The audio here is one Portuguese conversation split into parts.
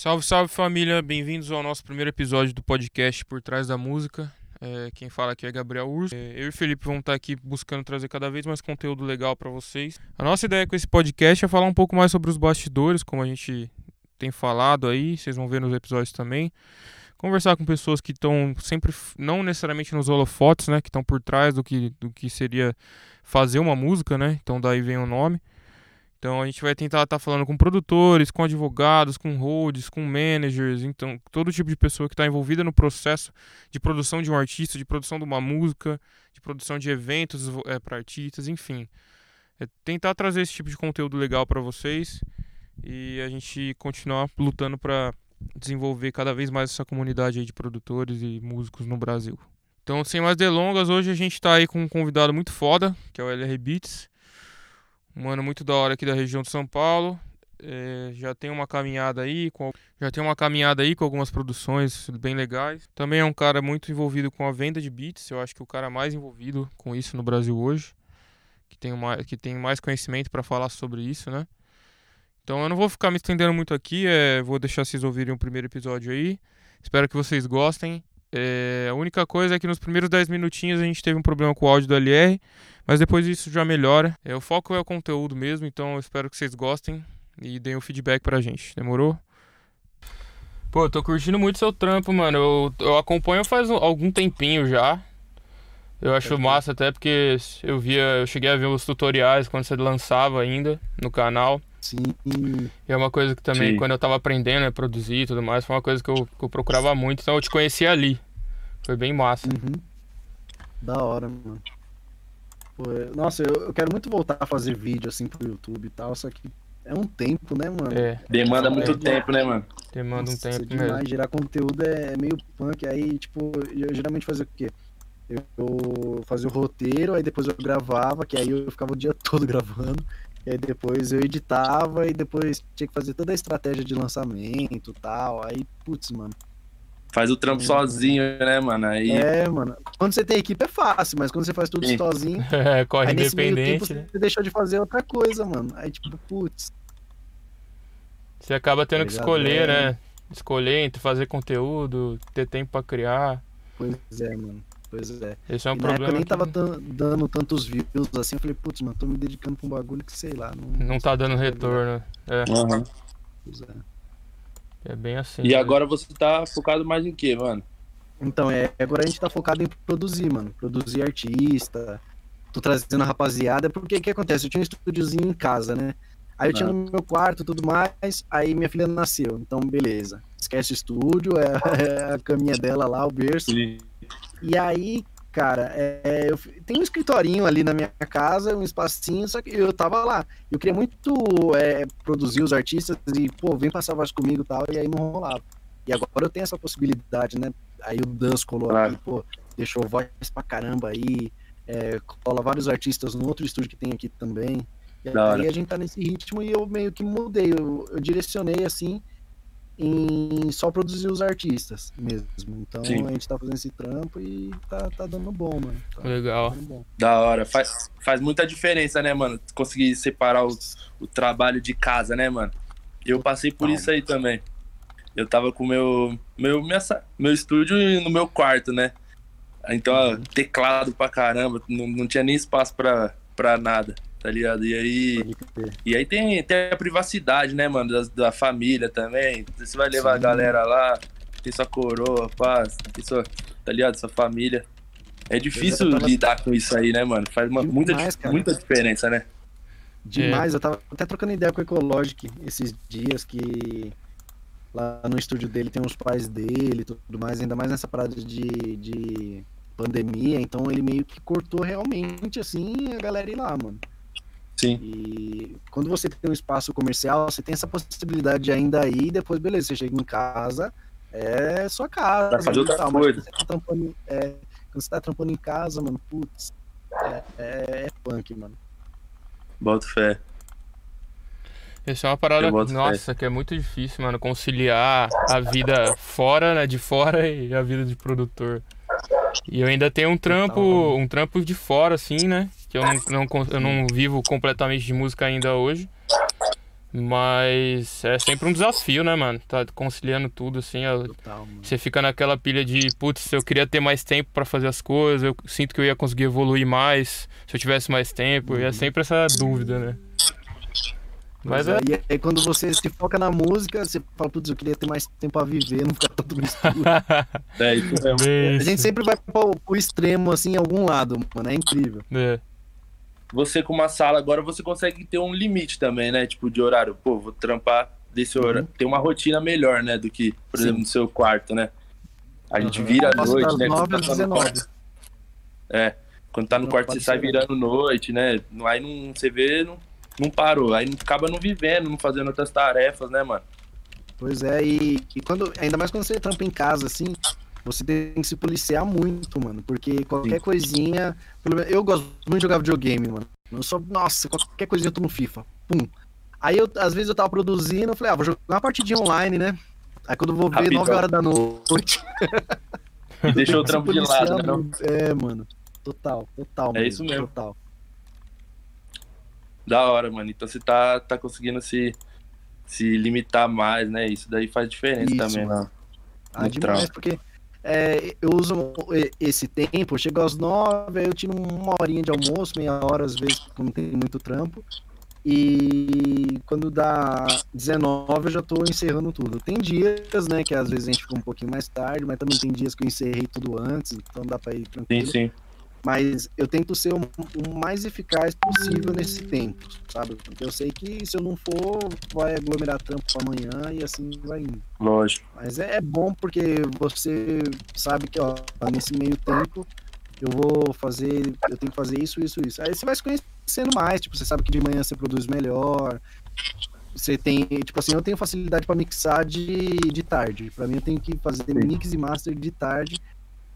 Salve, salve família, bem-vindos ao nosso primeiro episódio do podcast Por Trás da Música. É, quem fala aqui é Gabriel Urso. É, eu e Felipe vamos estar aqui buscando trazer cada vez mais conteúdo legal para vocês. A nossa ideia com esse podcast é falar um pouco mais sobre os bastidores, como a gente tem falado aí, vocês vão ver nos episódios também. Conversar com pessoas que estão sempre, não necessariamente nos holofotes, né, que estão por trás do que, do que seria fazer uma música, né, então daí vem o nome. Então a gente vai tentar estar tá falando com produtores, com advogados, com holds, com managers, então todo tipo de pessoa que está envolvida no processo de produção de um artista, de produção de uma música, de produção de eventos é, para artistas, enfim. É tentar trazer esse tipo de conteúdo legal para vocês e a gente continuar lutando para desenvolver cada vez mais essa comunidade de produtores e músicos no Brasil. Então, sem mais delongas, hoje a gente está aí com um convidado muito foda, que é o LR Beats. Mano muito da hora aqui da região de São Paulo. É, já tem uma caminhada aí, com, já tem uma caminhada aí com algumas produções bem legais. Também é um cara muito envolvido com a venda de beats. Eu acho que o cara mais envolvido com isso no Brasil hoje, que tem, uma, que tem mais conhecimento para falar sobre isso, né? Então eu não vou ficar me estendendo muito aqui, é, vou deixar vocês ouvirem o primeiro episódio aí. Espero que vocês gostem. É, a única coisa é que nos primeiros 10 minutinhos a gente teve um problema com o áudio do LR, mas depois isso já melhora. É, o foco é o conteúdo mesmo, então eu espero que vocês gostem e deem o feedback pra gente. Demorou? Pô, eu tô curtindo muito seu trampo, mano. Eu, eu acompanho faz algum tempinho já. Eu acho massa até porque eu via, eu cheguei a ver os tutoriais quando você lançava ainda no canal. Sim. E é uma coisa que também, Sim. quando eu tava aprendendo a produzir e tudo mais, foi uma coisa que eu, que eu procurava muito. Então eu te conheci ali. Foi bem massa. Uhum. Da hora, mano. Pô, nossa, eu, eu, quero muito voltar a fazer vídeo assim pro YouTube e tal, só que é um tempo, né, mano? É. Demanda é, muito é, tempo, né, mano? Demanda nossa, um tempo demais. mesmo. Gerar conteúdo é meio punk. Aí, tipo, eu geralmente fazia o quê? Eu fazia o roteiro, aí depois eu gravava, que aí eu ficava o dia todo gravando. E aí depois eu editava e depois tinha que fazer toda a estratégia de lançamento e tal. Aí, putz, mano. Faz o trampo é, sozinho, né, mano? Aí... É, mano. Quando você tem equipe é fácil, mas quando você faz tudo Sim. sozinho. É, corre independente. Tempo, né? Você deixou de fazer outra coisa, mano. Aí, tipo, putz. Você acaba tendo que escolher, é. né? Escolher entre fazer conteúdo, ter tempo pra criar. Pois é, mano. Pois é. Esse é um e problema. eu nem tava dando tantos views assim. Eu falei, putz, mano, tô me dedicando pra um bagulho que sei lá. Não, não tá dando retorno. É. Uhum. Pois é. É bem assim. E né? agora você tá focado mais em quê, mano? Então, é, agora a gente tá focado em produzir, mano. Produzir artista. Tô trazendo a rapaziada. Porque o que acontece? Eu tinha um estúdiozinho em casa, né? Aí eu tinha no meu quarto tudo mais. Aí minha filha nasceu. Então, beleza. Esquece o estúdio, é, é a caminha dela lá, o berço. E aí, cara, é, eu, tem um escritorinho ali na minha casa, um espacinho, só que eu tava lá. Eu queria muito é, produzir os artistas e, pô, vem passar voz comigo e tal, e aí não rolava. E agora eu tenho essa possibilidade, né? Aí o Dance colou claro. aqui, pô, deixou voz pra caramba aí, é, cola vários artistas no outro estúdio que tem aqui também. E aí a gente tá nesse ritmo e eu meio que mudei, eu, eu direcionei assim, em só produzir os artistas mesmo. Então Sim. a gente tá fazendo esse trampo e tá, tá dando bom, mano. Tá Legal. Bom. Da hora. Faz, faz muita diferença, né, mano? Conseguir separar o, o trabalho de casa, né, mano? Eu passei por isso aí também. Eu tava com meu meu minha, meu estúdio no meu quarto, né? Então, uhum. teclado pra caramba, não, não tinha nem espaço pra, pra nada tá ligado? E aí. E aí tem, tem a privacidade, né, mano, da, da família também. Você vai levar Sim. a galera lá, tem sua coroa, paz, tem sua, tá ligado? Sua família. É difícil tava... lidar com isso aí, né, mano? Faz uma, muita, muita diferença, né? Demais, eu tava até trocando ideia com o Ecologic esses dias que lá no estúdio dele tem os pais dele e tudo mais, ainda mais nessa parada de, de pandemia, então ele meio que cortou realmente assim a galera ir lá, mano. Sim. E quando você tem um espaço comercial, você tem essa possibilidade de ainda aí, depois, beleza, você chega em casa, é sua casa. Vai fazer outra tal, coisa. Quando você, tá trampando, é, quando você tá trampando em casa, mano, putz, é, é, é punk, mano. Bota fé. Isso é uma parada, nossa, fé. que é muito difícil, mano, conciliar a vida fora, né, de fora e a vida de produtor. E eu ainda tenho um trampo, um trampo de fora, assim, né? Que eu não, não, eu não vivo completamente de música ainda hoje. Mas é sempre um desafio, né, mano? Tá conciliando tudo, assim. Total. Você fica naquela pilha de, putz, eu queria ter mais tempo pra fazer as coisas, eu sinto que eu ia conseguir evoluir mais se eu tivesse mais tempo. E é sempre essa dúvida, né? Mas é. é, E aí quando você se foca na música, você fala, putz, eu queria ter mais tempo a viver, não ficar tanto no estúdio. É isso mesmo. Bem A gente sempre vai pro, pro extremo, assim, em algum lado, mano. É incrível. É. Você com uma sala agora, você consegue ter um limite também, né? Tipo, de horário. Pô, vou trampar desse horário. Tem uma rotina melhor, né? Do que, por Sim. exemplo, no seu quarto, né? A gente Aham. vira à noite, né? nove Quando às tá no 19. quarto. É. Quando tá no Não, quarto, você sai ser. virando noite, né? Aí não, você vê, não, não parou. Aí acaba não vivendo, não fazendo outras tarefas, né, mano? Pois é, e, e quando, ainda mais quando você trampa em casa, assim, você tem que se policiar muito, mano. Porque qualquer Sim. coisinha. Eu gosto muito de jogar videogame, mano. Eu sou. Nossa, qualquer coisinha eu tô no FIFA. Pum. Aí eu, às vezes eu tava produzindo, eu falei, ah, vou jogar uma partidinha online, né? Aí quando eu vou ver Rapidão. 9 horas da noite. E deixou o trampo de lado, né? não? É, mano. Total, total. É isso mesmo. Total. Da hora, mano. Então você tá, tá conseguindo se, se limitar mais, né? Isso daí faz diferença Isso, também, mano. né? Ah, demais, porque é, eu uso esse tempo, chego às nove, aí eu tiro uma horinha de almoço, meia hora às vezes, quando tem muito trampo. E quando dá 19 eu já tô encerrando tudo. Tem dias, né, que às vezes a gente fica um pouquinho mais tarde, mas também tem dias que eu encerrei tudo antes, então dá pra ir Sim, tranquilo. sim. Mas eu tento ser o, o mais eficaz possível nesse tempo, sabe? Porque eu sei que se eu não for, vai aglomerar trampo amanhã e assim vai indo. Lógico. Mas é, é bom porque você sabe que, ó, nesse meio tempo eu vou fazer, eu tenho que fazer isso, isso, isso. Aí você vai se conhecendo mais, tipo, você sabe que de manhã você produz melhor. Você tem, tipo assim, eu tenho facilidade pra mixar de, de tarde. Pra mim eu tenho que fazer mix e master de tarde,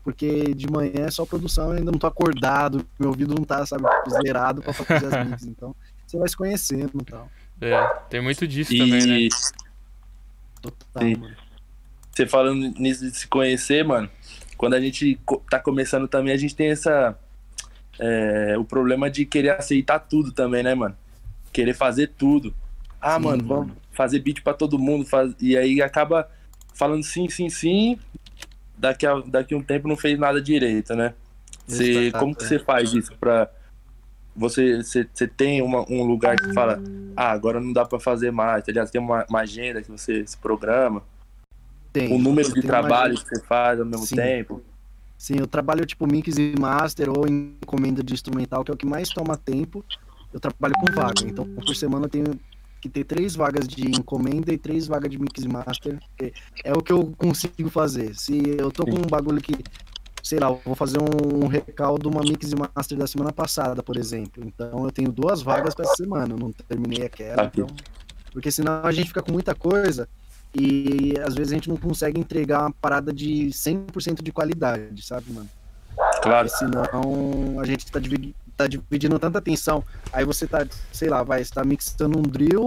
porque de manhã é só produção, eu ainda não tô acordado, meu ouvido não tá, sabe, zerado pra fazer as mix. Então, você vai se conhecendo e tal. É, tem muito disso E também, né? Total, Sim. mano. você falando nisso de se conhecer, mano, quando a gente tá começando também, a gente tem essa. é, o problema de querer aceitar tudo também, né, mano? Querer fazer tudo. Ah, Sim, mano, vamos fazer beat pra todo mundo. Faz... E aí acaba falando sim, sim, sim. Daqui a, daqui a um tempo não fez nada direito, né? Você, Exato, como que é. você faz isso pra. Você, você, você tem uma- um lugar que fala, ah, agora não dá pra fazer mais, tá ligado? Você tem uma, uma agenda que você se programa, Tem. o número de tenho uma trabalho que você faz ao mesmo Sim. tempo. Sim, eu trabalho tipo mix e master ou encomenda de instrumental, que é o que mais toma tempo. Eu trabalho com vaga, então por semana eu tenho que ter três vagas de encomenda e três vagas de mix e master. É o que eu consigo fazer. Se eu tô com um bagulho que, sei lá, eu vou fazer um recaldo, uma mix e master da semana passada, por exemplo. Então eu tenho duas vagas para essa semana, eu não terminei aquela. Aqui. Então, porque senão a gente fica com muita coisa e às vezes a gente não consegue entregar uma parada de 100% de qualidade, sabe, mano? Claro. Porque senão a gente tá, divi- tá dividindo tanta atenção. Aí você tá, sei lá, vai estar mixando um drill,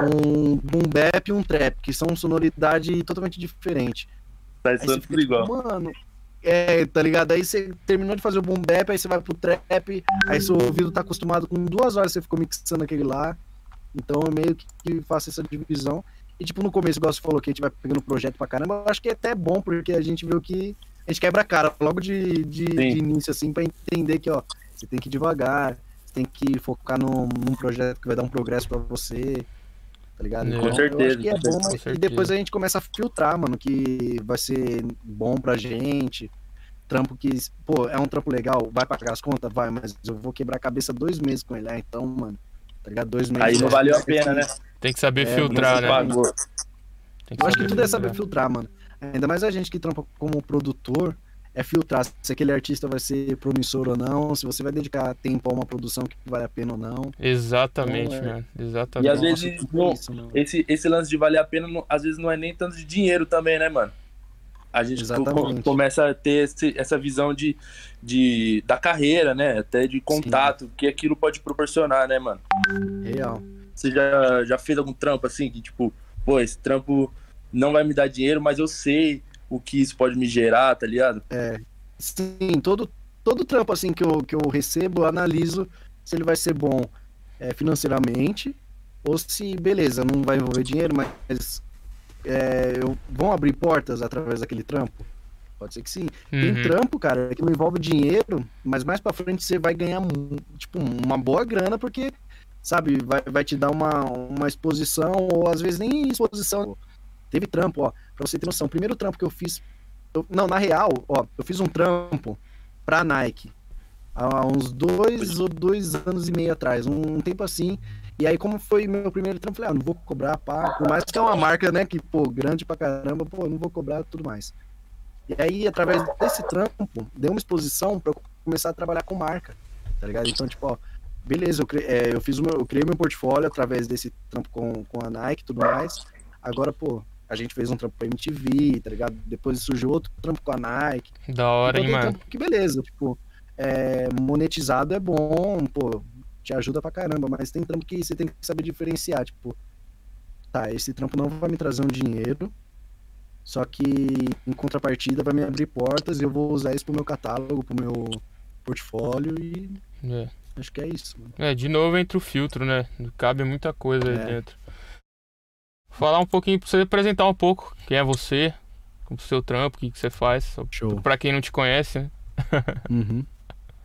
um boom bap e um trap, que são sonoridade totalmente diferente. Tá sendo tudo tipo, igual. mano, é, tá ligado? Aí você terminou de fazer o boom bap, aí você vai pro trap, aí seu ouvido tá acostumado com duas horas você ficou mixando aquele lá. Então eu meio que faço essa divisão. E tipo, no começo, igual você falou que a gente vai pegando projeto pra caramba, eu acho que é até bom, porque a gente viu que a gente quebra a cara logo de, de, de início, assim, pra entender que, ó, você tem que ir devagar, você tem que focar num, num projeto que vai dar um progresso pra você, tá ligado? É. Então, Com Eu certeza, acho que é bom, mas e depois a gente começa a filtrar, mano, que vai ser bom pra gente. Trampo que, pô, é um trampo legal, vai pagar as contas? Vai, mas eu vou quebrar a cabeça dois meses com ele. Ah, então, mano, tá ligado? Dois meses. Aí não é- valeu a pena, né? Tem que saber É, filtrar, né? pagou. Tem que Eu acho que tudo é saber filtrar. filtrar, mano. Ainda mais a gente que trampa como produtor, é filtrar se aquele artista vai ser promissor ou não, se você vai dedicar tempo a uma produção que vale a pena ou não. Exatamente, Então, é. E Exatamente. às vezes, não- isso, esse, esse lance de valer a pena, não- às vezes não é nem tanto de dinheiro também, né, mano? A gente Exatamente. começa a ter esse- essa visão de, de, da carreira, né? Até de contato, que aquilo pode proporcionar, né, mano? Real. Você já, já fez algum trampo assim, que tipo, pô, esse trampo não vai me dar dinheiro, mas eu sei o que isso pode me gerar, tá ligado? Sim, todo, todo trampo assim que eu, que eu recebo, eu analiso se ele vai ser bom é, financeiramente ou se, beleza, não vai envolver dinheiro, mas é, eu, vão abrir portas através daquele trampo? Pode ser que sim. Uhum. Tem trampo, cara, que não envolve dinheiro, mas mais pra frente você vai ganhar, tipo, uma boa grana, porque, sabe, vai, vai te dar uma, uma exposição, ou às vezes nem exposição. Teve trampo, ó, pra você ter noção. O primeiro trampo que eu fiz. Eu, não, na real, ó, eu fiz um trampo pra Nike há uns dois ou dois anos e meio atrás, um tempo assim. E aí, como foi meu primeiro trampo, falei, ah, não vou cobrar, pá. Por mais que é uma marca, né, que, pô, grande pra caramba, pô, não vou cobrar tudo mais. E aí, através desse trampo, deu uma exposição para começar a trabalhar com marca, tá ligado? Então, tipo, ó, beleza, eu, é, eu fiz o meu, eu criei meu portfólio através desse trampo com, com a Nike e tudo mais. Agora, pô, a gente fez um trampo pra MTV, tá ligado? Depois surgiu outro trampo com a Nike. Da hora, então, hein, mano? Que beleza, tipo, é, monetizado é bom, pô, te ajuda pra caramba, mas tem trampo que você tem que saber diferenciar, tipo, tá, esse trampo não vai me trazer um dinheiro, só que em contrapartida vai me abrir portas e eu vou usar isso pro meu catálogo, pro meu portfólio e. É. Acho que é isso. Mano. É, de novo entra o filtro, né? Cabe muita coisa é. aí dentro. Falar um pouquinho, pra você apresentar um pouco quem é você, o seu trampo, o que, que você faz. Show. Pra quem não te conhece, né? uhum.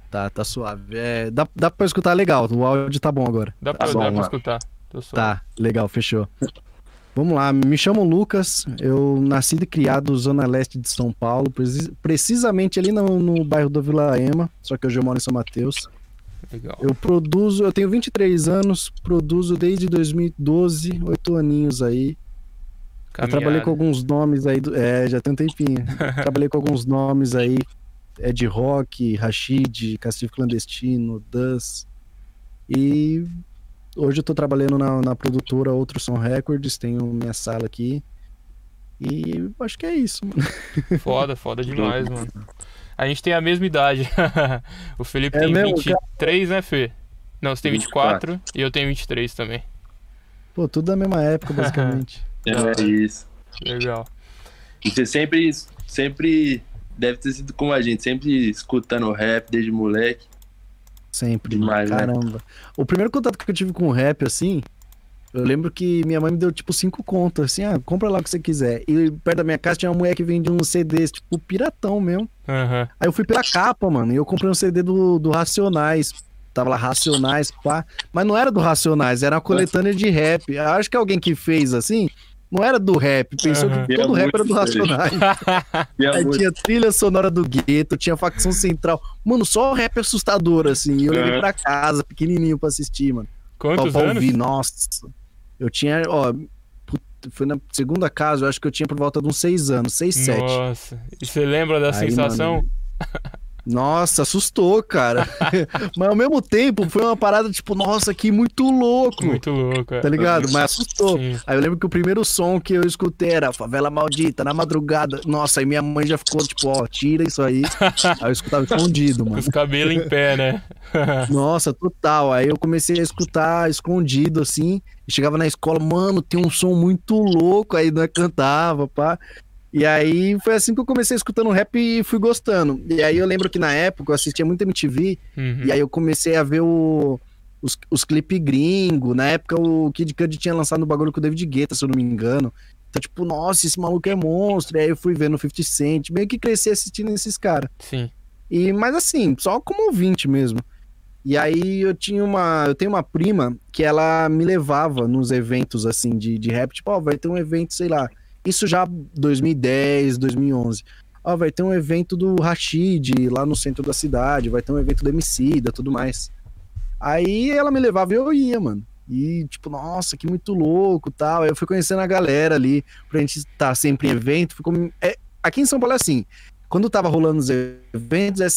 Tá, tá suave. É, dá, dá pra escutar legal, o áudio tá bom agora. Dá pra, tá dá pra escutar. Tá, legal, fechou. Vamos lá, me chamo Lucas, eu nasci e criado na Zona Leste de São Paulo, precisamente ali no, no bairro do Vila Ema, só que hoje eu moro em São Mateus. Legal. Eu produzo, eu tenho 23 anos, produzo desde 2012, oito aninhos aí. Eu trabalhei com alguns nomes aí, do, é, já tem um tempinho. trabalhei com alguns nomes aí, Ed Rock, Rashid, Castigo Clandestino, Dus. E hoje eu tô trabalhando na, na produtora Outro Som Records, tenho minha sala aqui. E acho que é isso, mano. Foda, foda demais, mano. A gente tem a mesma idade. o Felipe é tem mesmo, 23, cara? né, Fê? Não, você tem 24, 24 e eu tenho 23 também. Pô, tudo da mesma época, basicamente. é isso. Legal. E você sempre, sempre deve ter sido como a gente, sempre escutando rap desde moleque. Sempre, Demais, né? caramba. Né? O primeiro contato que eu tive com rap, assim, eu lembro que minha mãe me deu, tipo, cinco contas, assim, ah, compra lá o que você quiser. E perto da minha casa tinha uma mulher que vendia uns CDs, tipo, piratão mesmo. Uhum. Aí eu fui pela capa, mano, e eu comprei um CD do, do Racionais. Tava lá Racionais, pá. Mas não era do Racionais, era uma coletânea de rap. Eu acho que alguém que fez assim, não era do rap, pensou uhum. que todo rap era do Racionais. Aí tinha trilha sonora do gueto, tinha facção central. Mano, só rap assustador, assim. E eu levei uhum. pra casa, pequenininho pra assistir, mano. Quantos pra, pra anos? Ouvir. Nossa. Eu tinha, ó, foi na segunda casa, eu acho que eu tinha por volta de uns seis anos, seis, sete. Nossa, e você lembra da Aí, sensação? Mano, nossa, assustou, cara. Mas ao mesmo tempo foi uma parada tipo, nossa, que muito louco. Muito louco, é. Tá ligado? Mas assustou. Sim. Aí eu lembro que o primeiro som que eu escutei era Favela Maldita, na madrugada. Nossa, aí minha mãe já ficou tipo, ó, tira isso aí. aí eu escutava escondido, mano. Os cabelos em pé, né? nossa, total. Aí eu comecei a escutar escondido assim. Chegava na escola, mano, tem um som muito louco. Aí não cantava, pá. E aí foi assim que eu comecei escutando rap e fui gostando. E aí eu lembro que na época eu assistia muito MTV, uhum. e aí eu comecei a ver o, os, os clipes gringo. Na época o Kid Cudi tinha lançado um bagulho com o David Guetta, se eu não me engano. Então, tipo, nossa, esse maluco é monstro. E aí eu fui vendo o 50 Cent, meio que cresci assistindo esses caras. Sim. E, mas assim, só como ouvinte mesmo. E aí eu tinha uma. Eu tenho uma prima que ela me levava nos eventos assim de, de rap, tipo, ó, oh, vai ter um evento, sei lá isso já 2010, 2011. Ó, vai ter um evento do Rashid lá no centro da cidade, vai ter um evento do MC, da tudo mais. Aí ela me levava e eu ia, mano. E, tipo, nossa, que muito louco tal. Aí eu fui conhecendo a galera ali, pra gente estar tá sempre em evento. Ficou... É, aqui em São Paulo é assim, quando tava rolando os eventos, é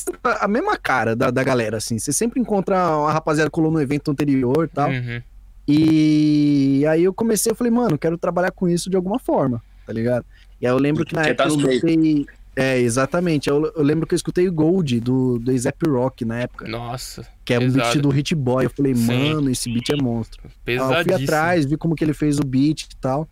a mesma cara da, da galera, assim. Você sempre encontra uma rapaziada que colou no evento anterior e tal. Uhum. E aí eu comecei, eu falei, mano, quero trabalhar com isso de alguma forma tá ligado? E aí eu lembro que na época tá eu escutei. É, exatamente. Eu, eu, lembro que eu escutei o Gold do, do Zap Rock na época. Nossa. Que é um beat do Hit Boy. Eu falei, Sim. mano, esse beat é monstro. Pesadíssimo. Aí eu fui atrás, vi como que ele fez o beat e tal.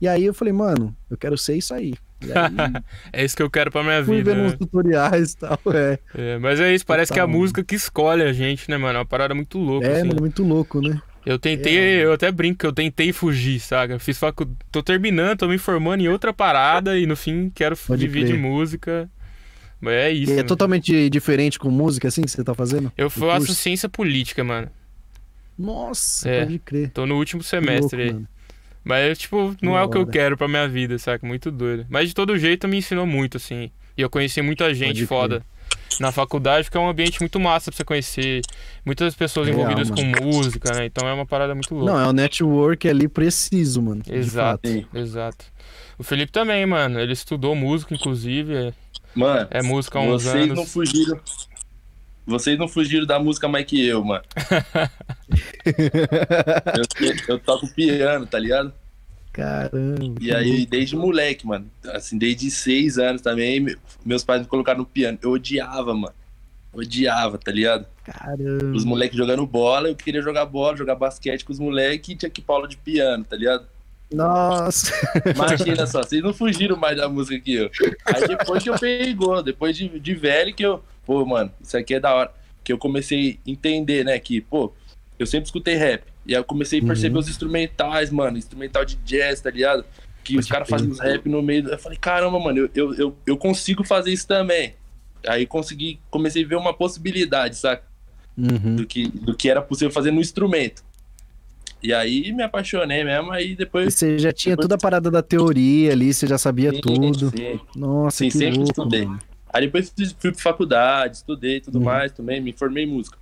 E aí eu falei, mano, eu quero ser isso aí. aí é isso que eu quero pra minha fui vida. Fui vendo né? uns tutoriais e tal, é. é. Mas é isso, parece que é a música que escolhe a gente, né, mano? É uma parada muito louca. É, assim. muito louco, né? Eu tentei, É, eu até brinco que eu tentei fugir, saca? Eu Fiz facu... Tô terminando, tô me formando em outra parada e no fim quero crer. música. Mas é isso. E é mano. totalmente diferente com música, assim, que você tá fazendo? Eu faço curso? ciência política, mano. Nossa, É. pode crer. Tô no último Que semestre aí. louco, mano. Mas, tipo, não Da é o que eu quero pra minha vida, saca? Muito doido. Mas de todo jeito me ensinou muito, assim. E eu conheci muita gente foda na faculdade, porque é um ambiente muito massa pra você conhecer muitas pessoas Real, envolvidas mano. com música, né? Então é uma parada muito louca. Não, é o network ali preciso, mano. de Exato, exato. O Felipe também, mano. Ele estudou música, inclusive. É, Mano, é música há uns vocês anos. não fugiram. Vocês não fugiram da música mais que eu, mano. eu, eu toco piano, tá ligado? Caramba. E aí, desde moleque, mano. Assim, desde seis anos também, me- meus pais me colocaram no piano. Eu odiava, mano. Odiava, tá ligado? Caramba. Os moleques jogando bola, eu queria jogar bola, jogar basquete com os moleques e tinha que aula de piano, tá ligado? Nossa. Imagina só, vocês não fugiram mais da música que eu. Aí depois que eu pegou, depois de, de velho que eu, pô, mano, isso aqui é da hora. Que eu comecei a entender, né, que, pô, eu sempre escutei rap. E aí eu comecei a perceber Uhum. os instrumentais, mano, instrumental de jazz, tá ligado? Que os Pode caras crer. fazem os rap no meio. do- Eu falei, caramba, mano, eu, eu, eu, consigo fazer isso também. Aí consegui, comecei a ver uma possibilidade, saca? Uhum. Do que, do que era possível fazer no instrumento. E aí me apaixonei mesmo, aí depois. você já tinha Depois- toda a parada da teoria ali, você já sabia Sim, tudo. sim. Nossa, Sim, que sempre louco, estudei. mano. Aí depois fui pra faculdade, estudei tudo Uhum. mais também, me formei em música.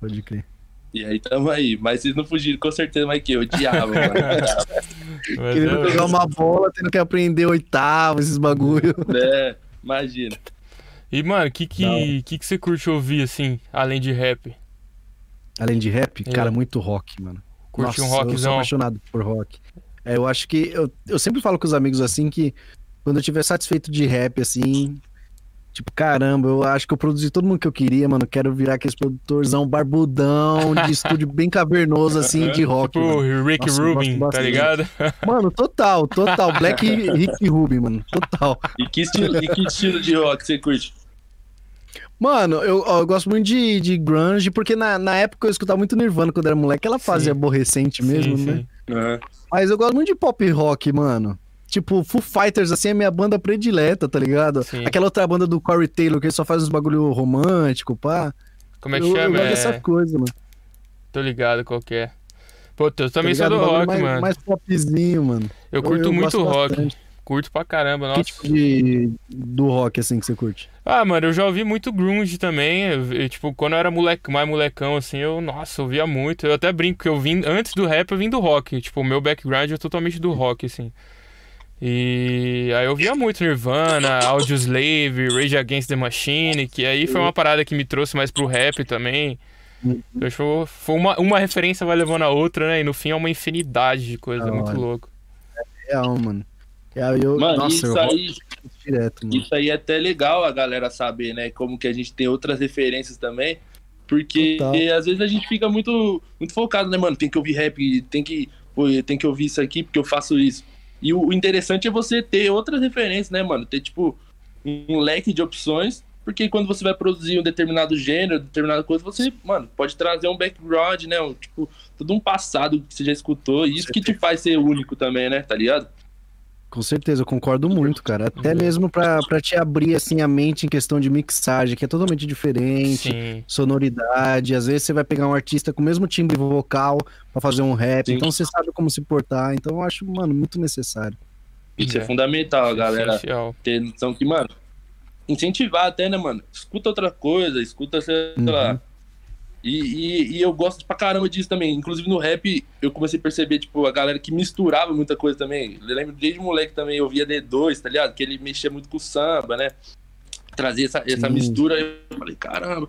Pode crer. E aí tamo aí. Mas vocês não fugiram, com certeza, mais que eu odiava, mano. Querendo jogar uma bola, tendo que aprender oitavo, esses bagulho. é, imagina. E, mano, o que que, que que você curte ouvir, assim, além de rap? Além de rap, É. cara, muito rock, mano. Curte Nossa, um Eu sou rockzão? apaixonado por rock. É, eu acho que. Eu, eu sempre falo com os amigos assim que quando eu estiver satisfeito de rap, assim. Tipo, caramba, eu acho que eu produzi todo mundo que eu queria, mano. Quero virar aquele produtorzão barbudão, de estúdio bem cavernoso, assim, de rock. Tipo mano. Rick Nossa, Rubin, tá ligado? Mano, total, total. Black Rick Rubin, mano. Total. E que estilo, e que estilo de rock você curte? Mano, eu, ó, eu gosto muito de, de grunge, porque na, na época eu escutava muito Nirvana quando era moleque. Fase Sim. aborrecente mesmo, sim, né? sim. Aham. Mas eu gosto muito de pop rock, mano. Tipo, Foo Fighters, assim, é minha banda predileta, tá ligado? Sim. Aquela outra banda do Corey Taylor, que ele só faz uns bagulho romântico, pá. Como é que eu, eu chama? gosto É... dessa coisa, mano. Tô ligado qual que é. Pô, eu Tá também sou ligado? do rock, mais, mano. mais popzinho, mano. Eu curto eu muito gosto rock. bastante. Curto pra caramba, Que nossa. tipo de, do rock, assim, que você curte? Ah, mano, eu já ouvi muito grunge também. Eu, eu, tipo, quando eu era moleque, mais molecão, assim, eu, nossa, ouvia muito. Eu até brinco que eu vim, antes do rap, eu vim do rock. Tipo, o meu background é totalmente do rock, assim. E aí eu via muito Nirvana, Audioslave, Rage Against the Machine, que aí foi uma parada que me trouxe mais pro rap também. Uhum. Eu acho foi uma, uma referência vai levando a outra, né? E no fim é uma infinidade de coisa, Da muito hora. louco. Real, mano. Real, eu, Mano, nossa, isso eu aí, direto, mano. isso aí é até legal a galera saber, né? Como que a gente tem outras referências também. Porque Total. às vezes a gente fica muito, muito focado, né, mano? Tem que ouvir rap, tem que, pô, tem que ouvir isso aqui porque eu faço isso. E o, interessante é você ter outras referências, né, mano? Ter, tipo, um leque de opções. Porque quando você vai produzir um determinado gênero, determinada coisa, você, mano, pode trazer um background, né? Um, tipo, todo um passado que você já escutou. E isso que te faz ser único também, né? Tá ligado? Com certeza, eu concordo muito, cara. Até Uhum. mesmo pra, pra te abrir, assim, a mente em questão de mixagem, que é totalmente diferente. Sim. sonoridade. Às vezes você vai pegar um artista com o mesmo timbre vocal pra fazer um rap, Sim. então você sabe como se portar. Então eu acho, mano, muito necessário. Isso é, É. fundamental, a galera Essencial. ter noção que, mano, incentivar até, né, mano? Escuta outra coisa, escuta, sei Uhum. lá. E, e, e eu gosto pra caramba disso também. Inclusive no rap, eu comecei a perceber, tipo, a galera que misturava muita coisa também. Eu lembro desde moleque também, eu via D2, tá ligado? Que ele mexia muito com o samba, né? Trazia essa, essa Sim. mistura. Eu falei, caramba.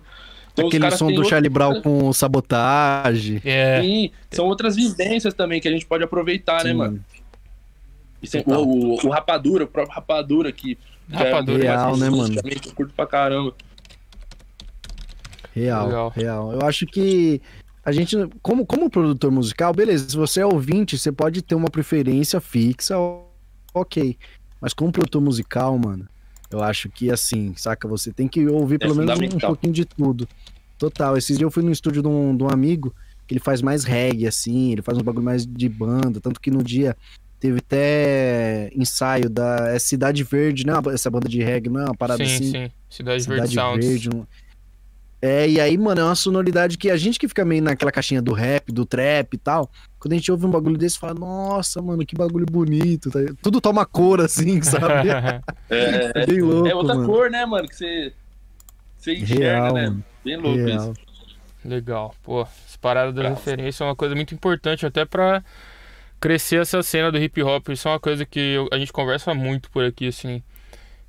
Então, Aquele som do Charlie Brown com sabotagem. É. Sim, são outras vivências também que a gente pode aproveitar, né, Sim, mano? Isso é- o, o, o Rapadura, o próprio Rapadura que já é Rapadura, Real, né, mano? eu curto pra caramba. Real, Legal. real. Eu acho que a gente, como, como produtor musical, beleza, se você é ouvinte, você pode ter uma preferência fixa, ok. Mas como produtor musical, mano, eu acho que assim, saca? Você tem que ouvir pelo menos um pouquinho de tudo. Total. Esses dias eu fui no estúdio de um, de um amigo que ele faz mais reggae, assim, ele faz um bagulho mais de banda, tanto que no dia teve até ensaio da é Cidade Verde, né? Essa banda de reggae, não é uma parada sim, assim? sim. Cidade, Verde Cidade Sounds. Verde. É, e aí, mano, é uma sonoridade que a gente que fica meio naquela caixinha do rap, do trap e tal, quando a gente ouve um bagulho desse, fala, nossa, mano, que bagulho bonito. tá? Tudo toma cor, assim, sabe? É, É bem louco, é outra mano. cor, né, mano? Que você, você enxerga, Real, né? mano. Bem louco Real. isso. Legal. Pô, essa parada da referência é uma coisa muito importante até pra crescer essa cena do hip hop. Isso é uma coisa que eu- a gente conversa muito por aqui, assim.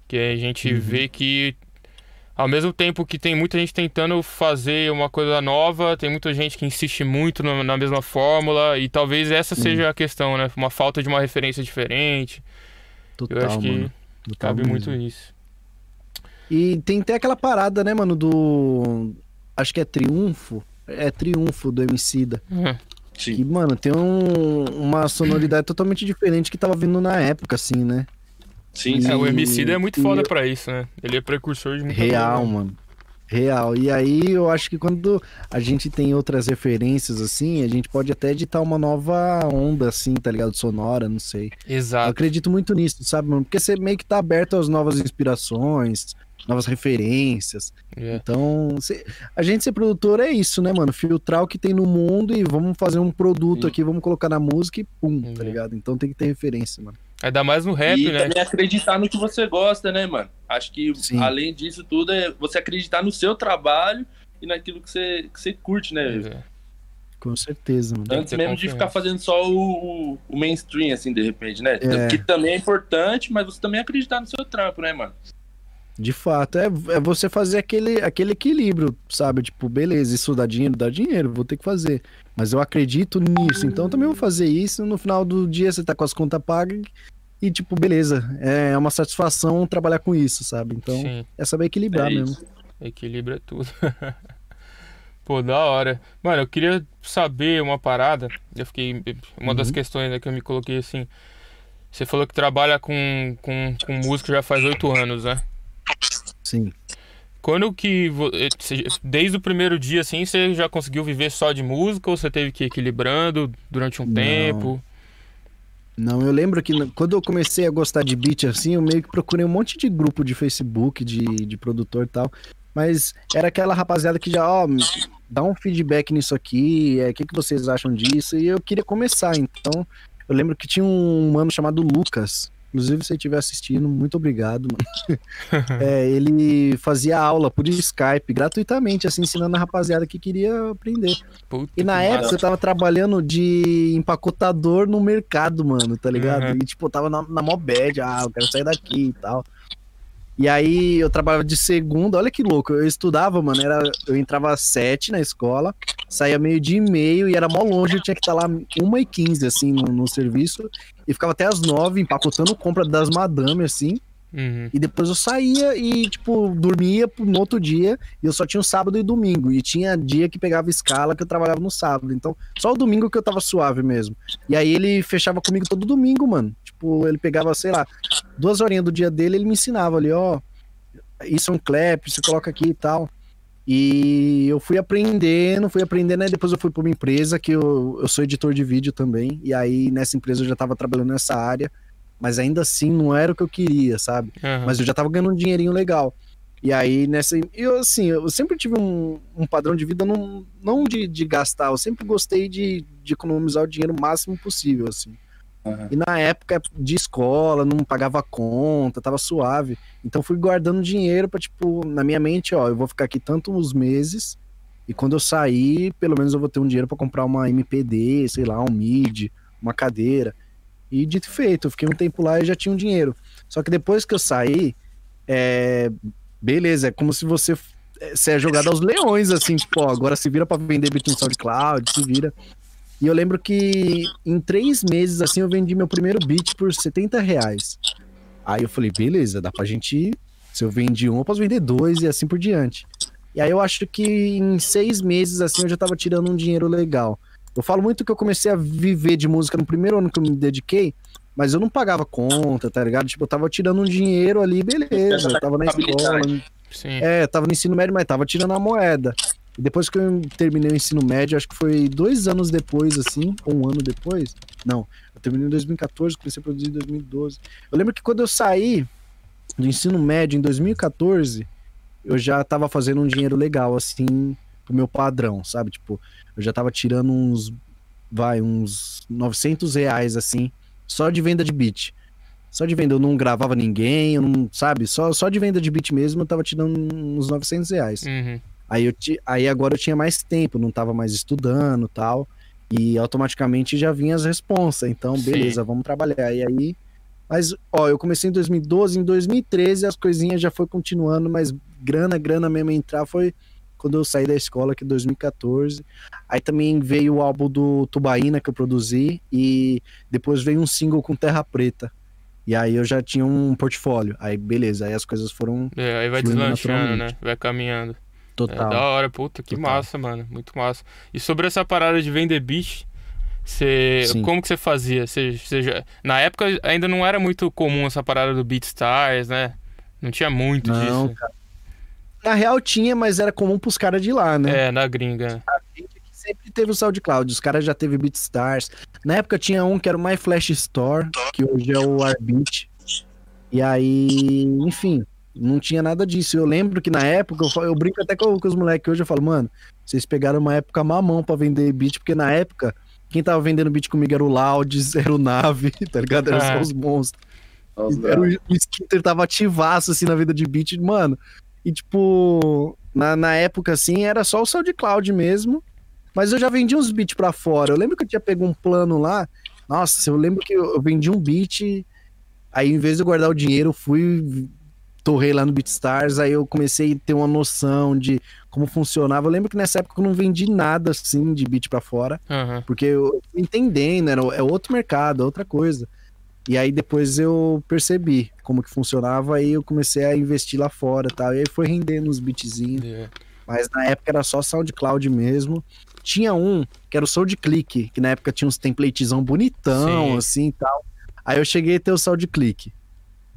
Que a gente Uhum. vê que ao mesmo tempo que tem muita gente tentando fazer uma coisa nova, tem muita gente que insiste muito na, na mesma fórmula e talvez essa Uhum. seja a questão, né? Uma falta de uma referência diferente. Total, eu acho que mano. Total cabe muito mesmo. nisso. E tem até aquela parada, né, mano, do. Acho que é Triunfo. É Triunfo do Emicida. Sim. Que, mano, tem um- uma sonoridade totalmente diferente que tava vindo na época, assim, né? Sim, E- sim. É, o MC é muito foda eu- pra isso, né? Ele é precursor de muita Real, coisa. mano. Real. E aí eu acho que quando a gente tem outras referências, assim, a gente pode até editar uma nova onda, assim, tá ligado? Sonora, não sei. Eu Exato. acredito muito nisso, sabe, mano? Porque você meio que tá aberto às novas inspirações, novas referências. É. Então, cê- a gente ser produtor é isso, né, mano? Filtrar o que tem no mundo e vamos fazer um produto Sim. aqui, vamos colocar na música e pum, tá É. ligado? Então tem que ter referência, mano. Ainda mais no rap, e né? também acreditar no que você gosta, né, mano? Acho que Sim. além disso tudo é você acreditar no seu trabalho e naquilo que você, que você curte, né? É. Com certeza, mano. Antes mesmo de ficar fazendo só o, o- o mainstream, assim, de repente, né? É. Que também é importante, mas você também acreditar no seu trampo, né, mano? De fato, é, é você fazer aquele, aquele equilíbrio, sabe? Tipo, beleza, isso dá dinheiro, dá dinheiro, vou ter que fazer. Mas eu acredito nisso, então eu também vou fazer isso. No final do dia você tá com as contas pagas e, tipo, beleza, é uma satisfação trabalhar com isso, sabe? Então Sim. é saber equilibrar É mesmo. Equilibra tudo. Pô, da hora. Mano, eu queria saber uma parada. Eu fiquei. Uma das Uhum. questões né, que eu me coloquei assim. Você falou que trabalha com, com, com música já faz oito anos, né? Sim. Quando que. eh, Desde o primeiro dia, assim, você já conseguiu viver só de música ou você teve que ir equilibrando durante um Não. tempo? Não, eu lembro que quando eu comecei a gostar de beat assim, eu meio que procurei um monte de grupo de Facebook, de, de produtor e tal. Mas era aquela rapaziada que já, ó, dá um feedback nisso aqui, é, o que, que vocês acham disso? E eu queria começar, então. Eu lembro que tinha um mano chamado Lucas. Inclusive, se você estiver assistindo, muito obrigado, mano. É, ele fazia aula por Skype, gratuitamente, assim, ensinando a rapaziada que queria aprender. Puta E na época eu tava trabalhando de empacotador no mercado, mano, tá ligado? Uhum. E tipo, eu tava na, na mó bad, ah, eu quero sair daqui e tal. E aí eu trabalhava de segunda, olha que louco, eu estudava, mano, era, eu entrava às sete na escola, saía meio dia e meio e era mó longe, eu tinha que estar lá uma e quinze, assim, no, no serviço, e ficava até às nove empacotando compra das madame, assim, Uhum. e depois eu saía e, tipo, dormia no outro dia. E eu só tinha o sábado e domingo. E tinha dia que pegava escala que eu trabalhava no sábado. Então, só o domingo que eu tava suave mesmo. E aí ele fechava comigo todo domingo, mano. Tipo, ele pegava, sei lá, duas horinhas do dia dele, ele me ensinava ali, ó. Isso é um clap, você coloca aqui e tal. E eu fui aprendendo, fui aprendendo, aí depois eu fui pra uma empresa que eu, eu sou editor de vídeo também. E aí nessa empresa eu já tava trabalhando nessa área. Mas ainda assim não era o que eu queria, sabe? Aham. mas eu já tava ganhando um dinheirinho legal. E aí, nessa. Eu, assim, eu sempre tive um, um padrão de vida não, não de, de gastar, eu sempre gostei de, de economizar o dinheiro o máximo possível, assim. Aham. E na época de escola, não pagava conta, tava suave. Então fui guardando dinheiro pra, tipo, na minha mente, ó, eu vou ficar aqui tantos meses. E quando eu sair, pelo menos eu vou ter um dinheiro pra comprar uma MPD, sei lá, um MIDI, uma cadeira. E dito e feito, eu fiquei um tempo lá e já tinha um dinheiro. Só que depois que eu saí, é... beleza, é como se você é, você é jogado aos leões, assim, tipo, ó, agora se vira pra vender no SoundCloud, se vira. E eu lembro que em três meses, assim, eu vendi meu primeiro beat por 70 reais. Aí eu falei, beleza, dá pra gente. Se eu vendi um, eu posso vender dois e assim por diante. E aí eu acho que em seis meses, assim, eu já tava tirando um dinheiro legal. Eu falo muito que eu comecei a viver de música no primeiro ano que eu me dediquei, mas eu não pagava conta, tá ligado? Tipo, eu tava tirando um dinheiro ali, beleza. Eu tava na escola, Sim. é, tava no ensino médio, mas tava tirando a moeda. Depois que eu terminei o ensino médio, acho que foi dois anos depois, assim, ou um ano depois. Não, eu terminei em 2014, comecei a produzir em 2012. Eu lembro que quando eu saí do ensino médio em 2014, eu já tava fazendo um dinheiro legal, assim, pro meu padrão, sabe? Tipo, eu já tava tirando uns, vai, uns 900 reais, assim, só de venda de beat. Só de venda, eu não gravava ninguém, eu não, sabe? Só, só de venda de beat mesmo, eu tava tirando uns 900 reais. Uhum. Aí, eu ti, aí agora eu tinha mais tempo, não tava mais estudando tal. E automaticamente já vinha as responsas. Então, Sim. beleza, vamos trabalhar. E aí. Mas, ó, eu comecei em 2012, em 2013 as coisinhas já foi continuando, mas grana, grana mesmo entrar foi quando eu saí da escola, que é 2014. Aí também veio o álbum do Tubaína que eu produzi e depois veio um single com Terra Preta. E aí eu já tinha um portfólio. Aí beleza, aí as coisas foram É, aí vai deslanchando, né? Vai caminhando. É total. da hora, puta, que Total. massa, mano. Muito massa. E sobre essa parada de vender beat, você, Sim. como que você fazia? Você, você já- na época ainda não era muito comum essa parada do BeatStars, né? Não tinha muito Não, disso. cara. Na real tinha, mas era comum pros caras de lá, né? É, na gringa. Sempre teve o SoundCloud, os caras já teve BeatStars. Na época tinha um que era o My Flash Store, que hoje é o Arbit. E aí, enfim, não tinha nada disso. Eu lembro que na época, eu, eu brinco até com, com os moleques hoje, eu falo, mano, vocês pegaram uma época mamão pra vender beat, porque na época, quem tava vendendo beat comigo era o Louds, era o Nave, tá ligado? Eram só Ah. os monstros. Era o, o Skitter tava ativaço, assim, na vida de beat, mano. E, tipo, na, na época, assim, era só o SoundCloud mesmo. Mas eu já vendi uns beats pra fora. Eu lembro que eu tinha pego um plano lá. Nossa, eu lembro que eu, eu vendi um beat. Aí, em vez de eu guardar o dinheiro, eu fui. Torrei lá no BeatStars. Aí eu comecei a ter uma noção de como funcionava. Eu lembro que nessa época eu não vendi nada, assim, de beat pra fora. Aham. Porque eu entendendo, era, é outro mercado, é outra coisa. E aí depois eu percebi como que funcionava, aí eu comecei a investir lá fora e tal. E aí foi rendendo uns beatzinhos. É. Mas na época era só SoundCloud mesmo. Tinha um que era o SoundClick, que na época tinha uns templatezão bonitão, Sim. assim e tal. Aí eu cheguei a ter o SoundClick.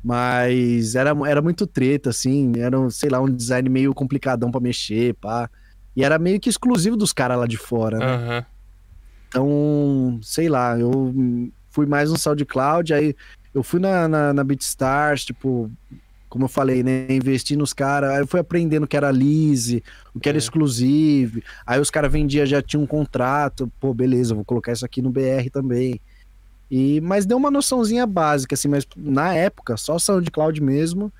Mas era, era muito treta, assim. Era, um, sei lá, um design meio complicadão pra mexer, pá. E era meio que exclusivo dos caras lá de fora, né? Aham. Então, sei lá, eu fui mais no SoundCloud, aí eu fui na, na, na BeatStars, tipo, como eu falei, né? Investi nos caras, aí eu fui aprendendo o que era lease, o que era É. exclusivo. Aí os caras vendiam, já tinha um contrato, pô, beleza, vou colocar isso aqui no BR também. E, mas deu uma noçãozinha básica, assim, mas na época, só SoundCloud mesmo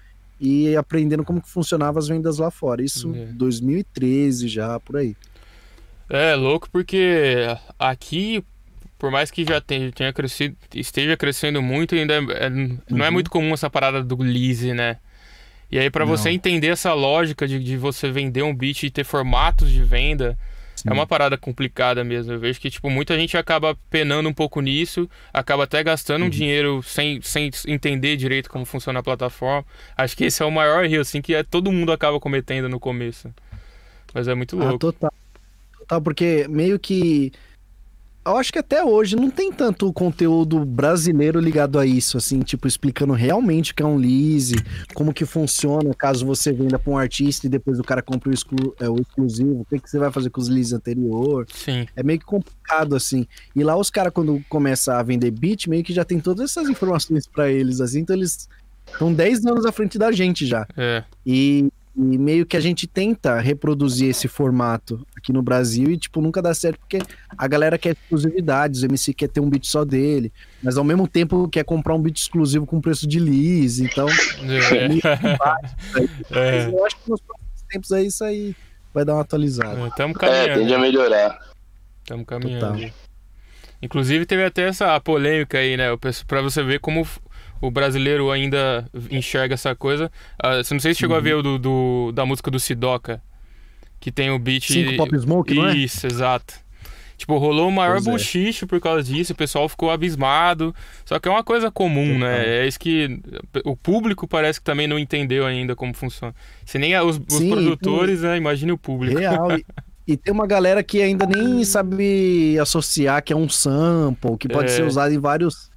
e aprendendo como que funcionava as vendas lá fora. Isso É. 2013 já, por aí. É louco porque aqui, por mais que já tenha, crescido, esteja crescendo muito, ainda é- é- não é Uhum. muito comum essa parada do lease, né? E aí Não. você entender essa lógica de, de você vender um beat e ter formatos de venda, é uma parada complicada mesmo. Eu vejo que tipo muita gente acaba penando um pouco nisso, acaba até gastando Uhum. um dinheiro sem, sem entender direito como funciona a plataforma. Acho que esse é o maior erro assim que é, todo mundo acaba cometendo no começo. Mas é muito Ah, louco. total. Total, porque meio que. Eu acho que até hoje não tem tanto conteúdo brasileiro ligado a isso, assim, tipo, explicando realmente o que é um lease, como que funciona caso você venda pra um artista e depois o cara compra o, exclu- é, o exclusivo, o que, que você vai fazer com os leases anterior. Sim. É meio que complicado, assim. E lá os caras, quando começam a vender beat, meio que já tem todas essas informações pra eles, assim, então eles estão 10 anos à frente da gente já. É. E, e meio que a gente tenta reproduzir esse formato aqui no Brasil e, tipo, nunca dá certo porque a galera quer exclusividades, o MC quer ter um beat só dele, mas ao mesmo tempo quer comprar um beat exclusivo com preço de lease, então É. eu acho que nos próximos tempos aí isso aí vai dar uma atualizada. Estamos É, caminhando. tende a melhorar. Estamos caminhando. Total. Inclusive teve até essa polêmica aí, né? Pra você ver como o brasileiro ainda enxerga essa coisa. Ah, você não sei se chegou a Uhum. ver o do, do- da música do Sidoca, que tem o beat. Cinco Pop Smoke, não é? Isso, exato. Tipo, rolou o maior Pois é. buchicho por causa disso, o pessoal ficou abismado. Só que é uma coisa comum, Total. né? É isso que o público parece que também não entendeu ainda como funciona. Se nem os, os Sim, produtores, né? Imagine o público. Real. E, e tem uma galera que ainda nem sabe associar que é um sample, que pode É. ser usado em vários.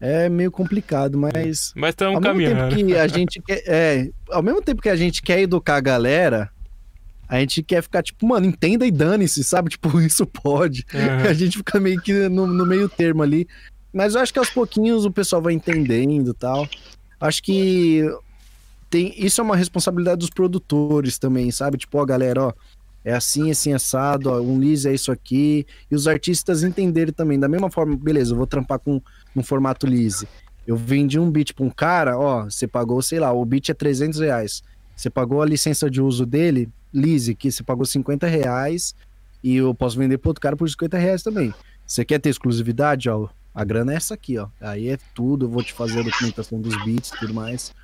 É meio complicado, mas. Mas estamos caminhando. tempo que a gente quer. É, ao mesmo tempo que a gente quer educar a galera, A gente quer ficar tipo, mano, entenda e dane-se, sabe? Tipo, isso pode. Uhum. A gente fica meio que no, no meio termo ali. Mas eu acho que aos pouquinhos o pessoal vai entendendo e tal. Acho que tem, isso é uma responsabilidade dos produtores também, sabe? Tipo, ó, galera, ó, é assim, assim, assado, ó, um Liz é isso aqui. E os artistas entenderem também. Da mesma forma, beleza, eu vou trampar com um formato Lise. Eu vendi um beat pra um cara, ó, você pagou, sei lá, o beat é 300 reais. Você pagou a licença de uso dele, Lise, que você pagou 50 reais e eu posso vender pro outro cara por 50 reais também. Você quer ter exclusividade, ó, a grana é essa aqui, ó. Aí é tudo, eu vou te fazer a documentação dos beats e tudo mais.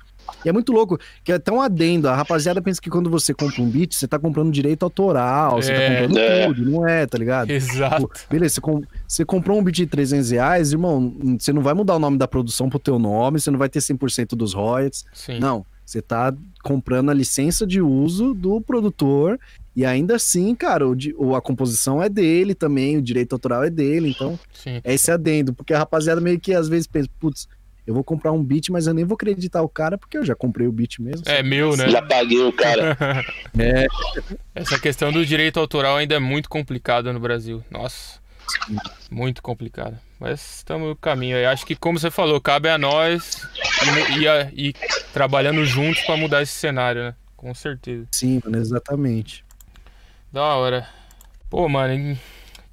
E é muito louco, que é tão adendo. A rapaziada pensa que quando você compra um beat, você tá comprando direito autoral, você É, tá comprando é. tudo, não é, tá ligado? Exato. Pô, beleza, você, com- você comprou um beat de 300 reais, irmão, você não vai mudar o nome da produção pro teu nome, você não vai ter 100% dos royalties. Sim. Não, você tá comprando a licença de uso do produtor e ainda assim, cara, o, a composição é dele também, o direito autoral é dele, então Sim. é esse adendo, porque a rapaziada meio que às vezes pensa, putz, eu vou comprar um beat, mas eu nem vou acreditar o cara porque eu já comprei o beat mesmo. É meu, né? Já paguei o cara. É, Essa questão do direito autoral ainda é muito complicada no Brasil. Nossa. Muito complicada. Mas estamos no caminho aí. Acho que, como você falou, cabe a nós e, e a- e trabalhando juntos para mudar esse cenário, né? Com certeza. sim, mano, exatamente. Da hora. Pô, mano, o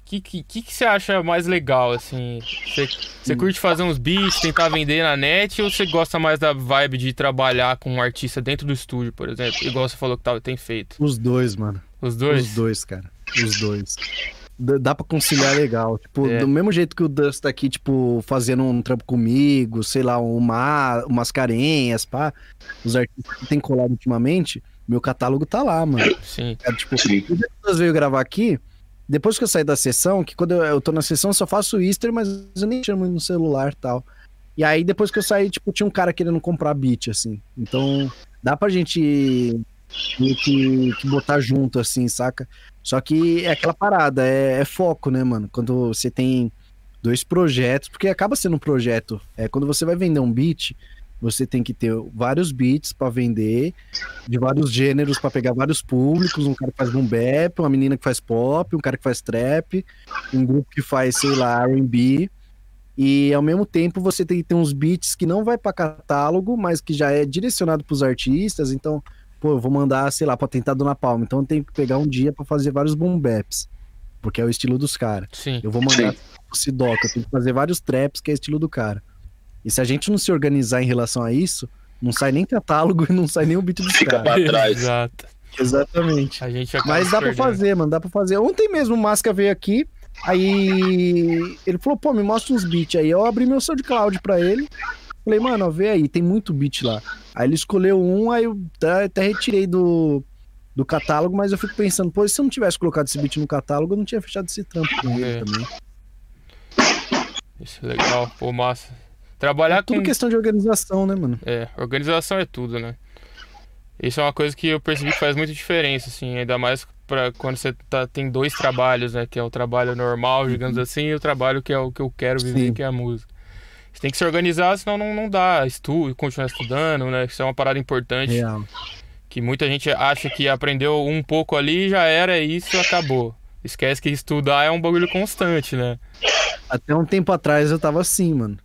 que, que, que você acha mais legal, assim? Você, você curte fazer uns beats, tentar vender na net, ou você gosta mais da vibe de trabalhar com um artista dentro do estúdio, por exemplo? Igual você falou que tá, tem feito. Os dois, mano. Os dois? Os dois, cara. Os dois. Dá pra conciliar legal. Tipo, É. do mesmo jeito que o Dust tá aqui, tipo, fazendo um trampo comigo, sei lá, uma, umas carenhas, pá. Os artistas que tem colado ultimamente, meu catálogo tá lá, mano. Sim. É, tipo, Sim. o Deus veio gravar aqui, depois que eu saí da sessão, que quando eu, eu tô na sessão eu só faço Easter, mas eu nem chamo no celular e tal. E aí depois que eu saí, tipo, tinha um cara querendo comprar beat, assim. Então, dá pra gente meio que, que botar junto, assim, saca? Só que é aquela parada, é, é foco, né, mano? Quando você tem dois projetos, porque acaba sendo um projeto. É, quando você vai vender um beat, você tem que ter vários beats pra vender, de vários gêneros pra pegar vários públicos, um cara que faz boom bap, uma menina que faz pop, um cara que faz trap, um grupo que faz, sei lá, R&B. E ao mesmo tempo você tem que ter uns beats que não vai pra catálogo, mas que já é direcionado pros artistas, então, pô, eu vou mandar, sei lá, pra tentar Dona Palma, então eu tenho que pegar um dia pra fazer vários boom baps, porque é o estilo dos caras. Sim. Eu vou mandar Sim. o Sidoca, eu tenho que fazer vários traps, que é estilo do cara. E se a gente não se organizar em relação a isso, não sai nem catálogo e não sai nem o beat dos Fica caras. pra trás. Exato. Exatamente. A gente acaba Mas dá pra fazer, mano, dá pra fazer. Ontem mesmo o Masca veio aqui, aí ele falou, pô, me mostra uns beats aí. Eu abri meu SoundCloud pra ele. Falei, mano, vê aí, tem muito beat lá. Aí ele escolheu um, aí eu até, retirei do, do catálogo, mas eu fico pensando, pô, se eu não tivesse colocado esse beat no catálogo, eu não tinha fechado esse trampo com ele É. também. Isso é legal. Pô, massa. Trabalhar Tudo com. questão de organização, né, mano? É, organização é tudo, né? Isso é uma coisa que eu percebi que faz muita diferença, assim, ainda mais pra quando você tá, tem dois trabalhos, né? Que é o trabalho normal, digamos assim, e o trabalho que é o que eu quero viver, Uhum. Sim. que é a música. Você tem que se organizar, senão não, não dá. Estudo, continuar estudando, né? Isso é uma parada importante. Real. Que muita gente acha que aprendeu um pouco ali, já era, é isso acabou. Esquece que estudar é um bagulho constante, né? Até um tempo atrás eu tava assim, mano.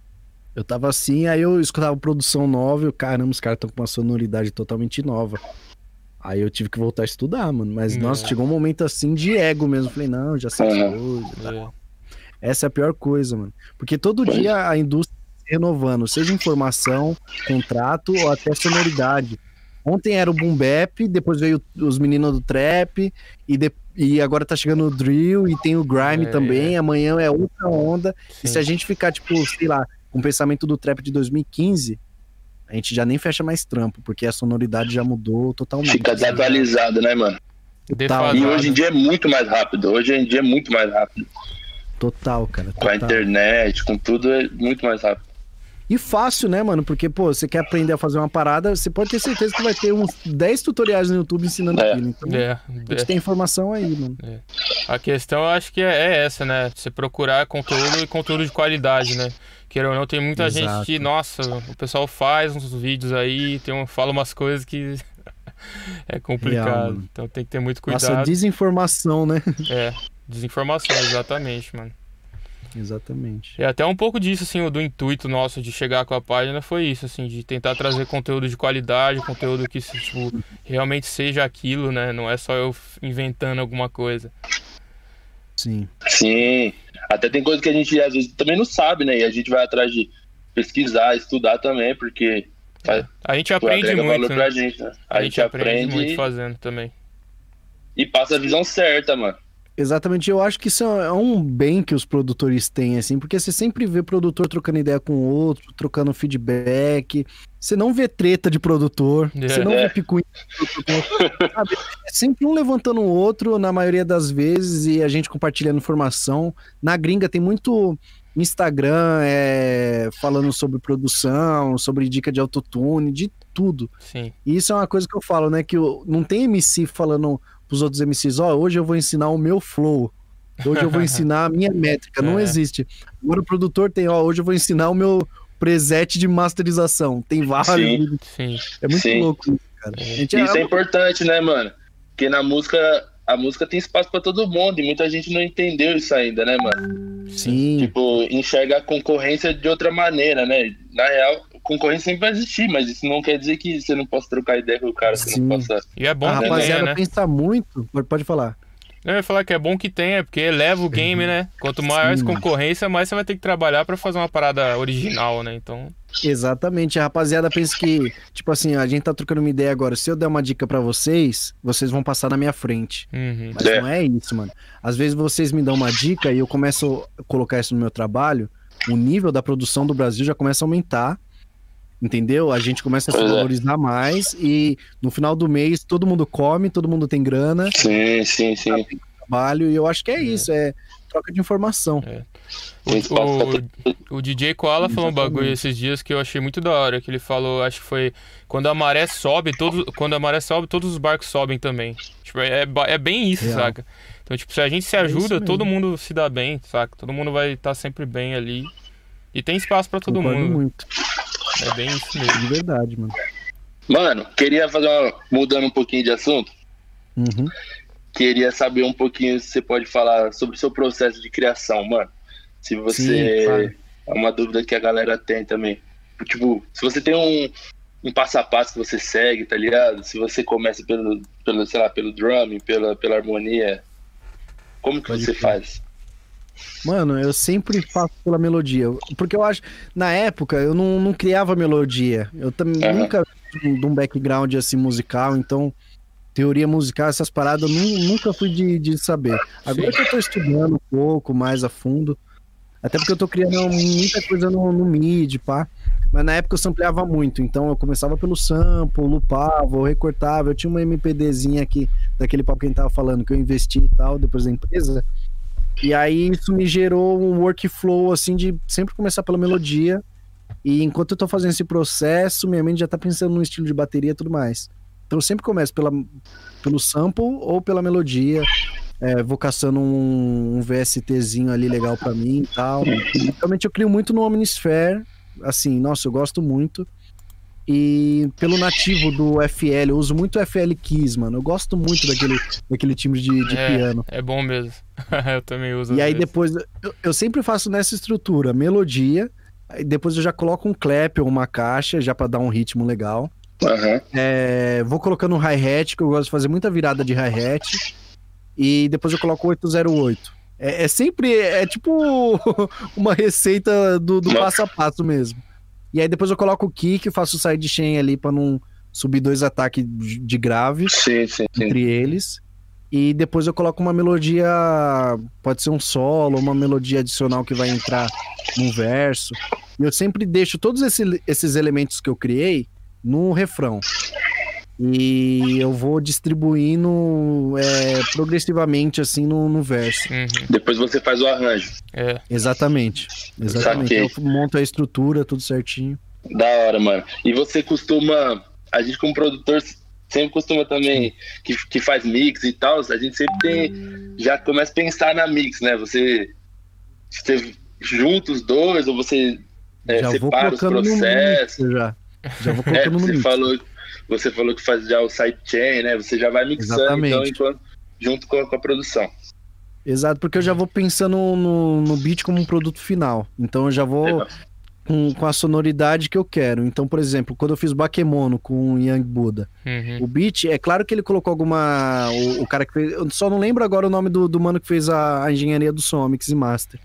Eu tava assim, aí eu escutava produção nova e eu, caramba, os caras estão com uma sonoridade totalmente nova. Aí eu tive que voltar a estudar, mano. Mas, É. nossa, chegou um momento assim de ego mesmo. Falei, não, já sei as coisas. É. Essa é a pior coisa, mano. Porque todo dia a indústria tá se renovando, seja informação, contrato ou até sonoridade. Ontem era o Boom Bap, depois veio os meninos do Trap, e, de- e agora tá chegando o Drill, e tem o Grime É, também, amanhã é outra onda. E Sim. se a gente ficar, tipo, sei lá, com o pensamento do Trap de 2015, a gente já nem fecha mais trampo, porque a sonoridade já mudou totalmente. Fica desatualizado, né, mano? Defasado. E hoje em dia é muito mais rápido. Hoje em dia é muito mais rápido. Total, cara. Com a total. internet, com tudo, é muito mais rápido. E fácil, né, mano? Porque, pô, você quer aprender a fazer uma parada, você pode ter certeza que vai ter uns 10 tutoriais no YouTube ensinando É. aquilo. Então, É, a gente tem informação aí, mano. A questão eu acho que é, é essa, né? Você procurar conteúdo e conteúdo de qualidade, né? Queira ou não, tem muita Exato. gente que, nossa, o pessoal faz uns vídeos aí, tem um, fala umas coisas que é complicado. Real, então tem que ter muito cuidado. Nossa, desinformação, né? É, desinformação, exatamente, mano. Exatamente. E até um pouco disso, assim, o do intuito nosso de chegar com a página foi isso, assim, de tentar trazer conteúdo de qualidade, conteúdo que, tipo, realmente seja aquilo, né? Não é só eu inventando alguma coisa. Sim. Sim. Até tem coisa que a gente às vezes também não sabe, né? E a gente vai atrás de pesquisar, estudar também, porque faz- A gente pô, aprende muito, né? gente, né? A, gente aprende, muito fazendo também. e passa a visão certa, mano. Exatamente, eu acho que isso é um bem que os produtores têm, assim, porque você sempre vê produtor trocando ideia com o outro, trocando feedback. Você não vê treta de produtor, É. você não É. vê picuinha de produtor. sabe? É sempre um levantando o outro, na maioria das vezes, e a gente compartilhando informação. Na gringa tem muito Instagram é, falando sobre produção, sobre dica de autotune, de tudo. Sim. E isso é uma coisa que eu falo, né? Que eu- não tem MC falando pros outros MCs, ó, hoje eu vou ensinar o meu flow. Hoje eu vou ensinar a minha métrica. Não É. existe. Agora o produtor tem, ó, hoje eu vou ensinar o meu preset de masterização. Tem vários. Sim. Sim. É muito Sim. louco isso, cara. Isso é é, importante, né, mano? Porque na música, a música tem espaço pra todo mundo e muita gente não entendeu isso ainda, né, mano? Sim. Tipo, enxerga a concorrência de outra maneira, né? Na real, concorrência sempre vai existir, mas isso não quer dizer que você não possa trocar ideia com o cara, você Sim. não possa. E é bom a que tenha, rapaziada né? pensa muito. Pode, falar. Eu ia falar que é bom que tenha, porque eleva o game, né? Quanto maior Sim. a concorrência, mais você vai ter que trabalhar pra fazer uma parada original, né? Então, Exatamente. A rapaziada pensa que, tipo assim, a gente tá trocando uma ideia agora. Se eu der uma dica pra vocês, vocês vão passar na minha frente. uhum. Mas É. não é isso, mano. Às vezes vocês me dão uma dica e eu começo a colocar isso no meu trabalho, o nível da produção do Brasil já começa a aumentar. Entendeu? A gente começa a se é. valorizar mais e no final do mês todo mundo come, todo mundo tem grana, Sim, sim, sim. trabalho, e eu acho que é isso, é troca de informação. Tem espaço pra O, o, o DJ Koala falou um bagulho esses dias que eu achei muito da hora, que ele falou, acho que foi quando a maré sobe, todos, quando a maré sobe, todos os barcos sobem também. Tipo, é, ba- é bem isso, Real. saca? Então, tipo, se a gente se É ajuda, mesmo. todo mundo se dá bem, saca? Todo mundo vai estar sempre bem ali. E tem espaço pra todo Concordo mundo. muito, É bem isso mesmo. de verdade, mano. Mano, queria fazer uma. Mudando um pouquinho de assunto, Uhum. queria saber um pouquinho se você pode falar sobre o seu processo de criação, mano. Se você. Sim, claro. É uma dúvida que a galera tem também. Tipo, se você tem um, um passo a passo que você segue, tá ligado? Se você começa pelo, pelo sei lá, pelo drumming, pela, pela harmonia, como que Pode você crer. faz? Mano, eu sempre faço pela melodia. Porque eu acho. Na época, eu não, não criava melodia. Eu também Aham. nunca de um background assim musical, então. Teoria musical, essas paradas, eu nu- nunca fui de, de saber. Agora Sim. que eu tô estudando um pouco mais a fundo. Até porque eu tô criando muita coisa no, no MIDI, pá. Mas na época eu sampleava muito, então eu começava pelo sample, lupava, eu recortava. Eu tinha uma MPDzinha aqui, daquele papo que a gente tava falando, que eu investi e tal, depois da empresa. E aí isso me gerou um workflow assim de sempre começar pela melodia. E enquanto eu tô fazendo esse processo, minha mente já tá pensando no estilo de bateria e tudo mais. Então eu sempre começo pela, pelo sample ou pela melodia. É, vou caçando um, um VSTzinho ali legal pra mim e tal. Realmente eu crio muito no Omnisphere. Assim, nossa, eu gosto muito. E pelo nativo do FL, eu uso muito FL Keys, mano. Eu gosto muito daquele, daquele timbre de, de É. piano. É bom mesmo. eu também uso. E aí vezes. depois, eu, eu sempre faço nessa estrutura, melodia, aí depois eu já coloco um clap ou uma caixa, já pra dar um ritmo legal. Aham. É, vou colocando um hi-hat, que eu gosto de fazer muita virada de hi-hat, e depois eu coloco 808. É, é sempre, é tipo uma receita do, do passo a passo mesmo. E aí depois eu coloco o kick, faço o sidechain ali pra não subir dois ataques de grave Sim, sim, sim. entre eles. E depois eu coloco uma melodia, pode ser um solo, uma melodia adicional que vai entrar num verso. E eu sempre deixo todos esse- esses elementos que eu criei no refrão. E eu vou distribuindo é, progressivamente assim no, no verso. Uhum. Depois você faz o arranjo. É. Exatamente. Exatamente. Saquei. Eu monto a estrutura, tudo certinho. Da hora, mano. E você costuma. A gente, como produtor, sempre costuma também. Que, que faz mix e tal. A gente sempre tem. Já começa a pensar na mix, né? Você. Você junta os dois, ou você é, já vou separa os colocando no processos. mix já. Já vou É, colocando no você mix. falou, você falou que faz já o sidechain, né? Você já vai mixando então, enquanto, junto com a, com a, produção. Exato, porque eu já vou pensando no, no beat como um produto final. Então eu já vou com, com a sonoridade que eu quero. Então, por exemplo, quando eu fiz Bakemono com o Young Buddha, uhum. o beat, é claro que ele colocou alguma. O, o, cara que fez. Eu só não lembro agora o nome do, do mano que fez a, a engenharia do som, Mix e Master.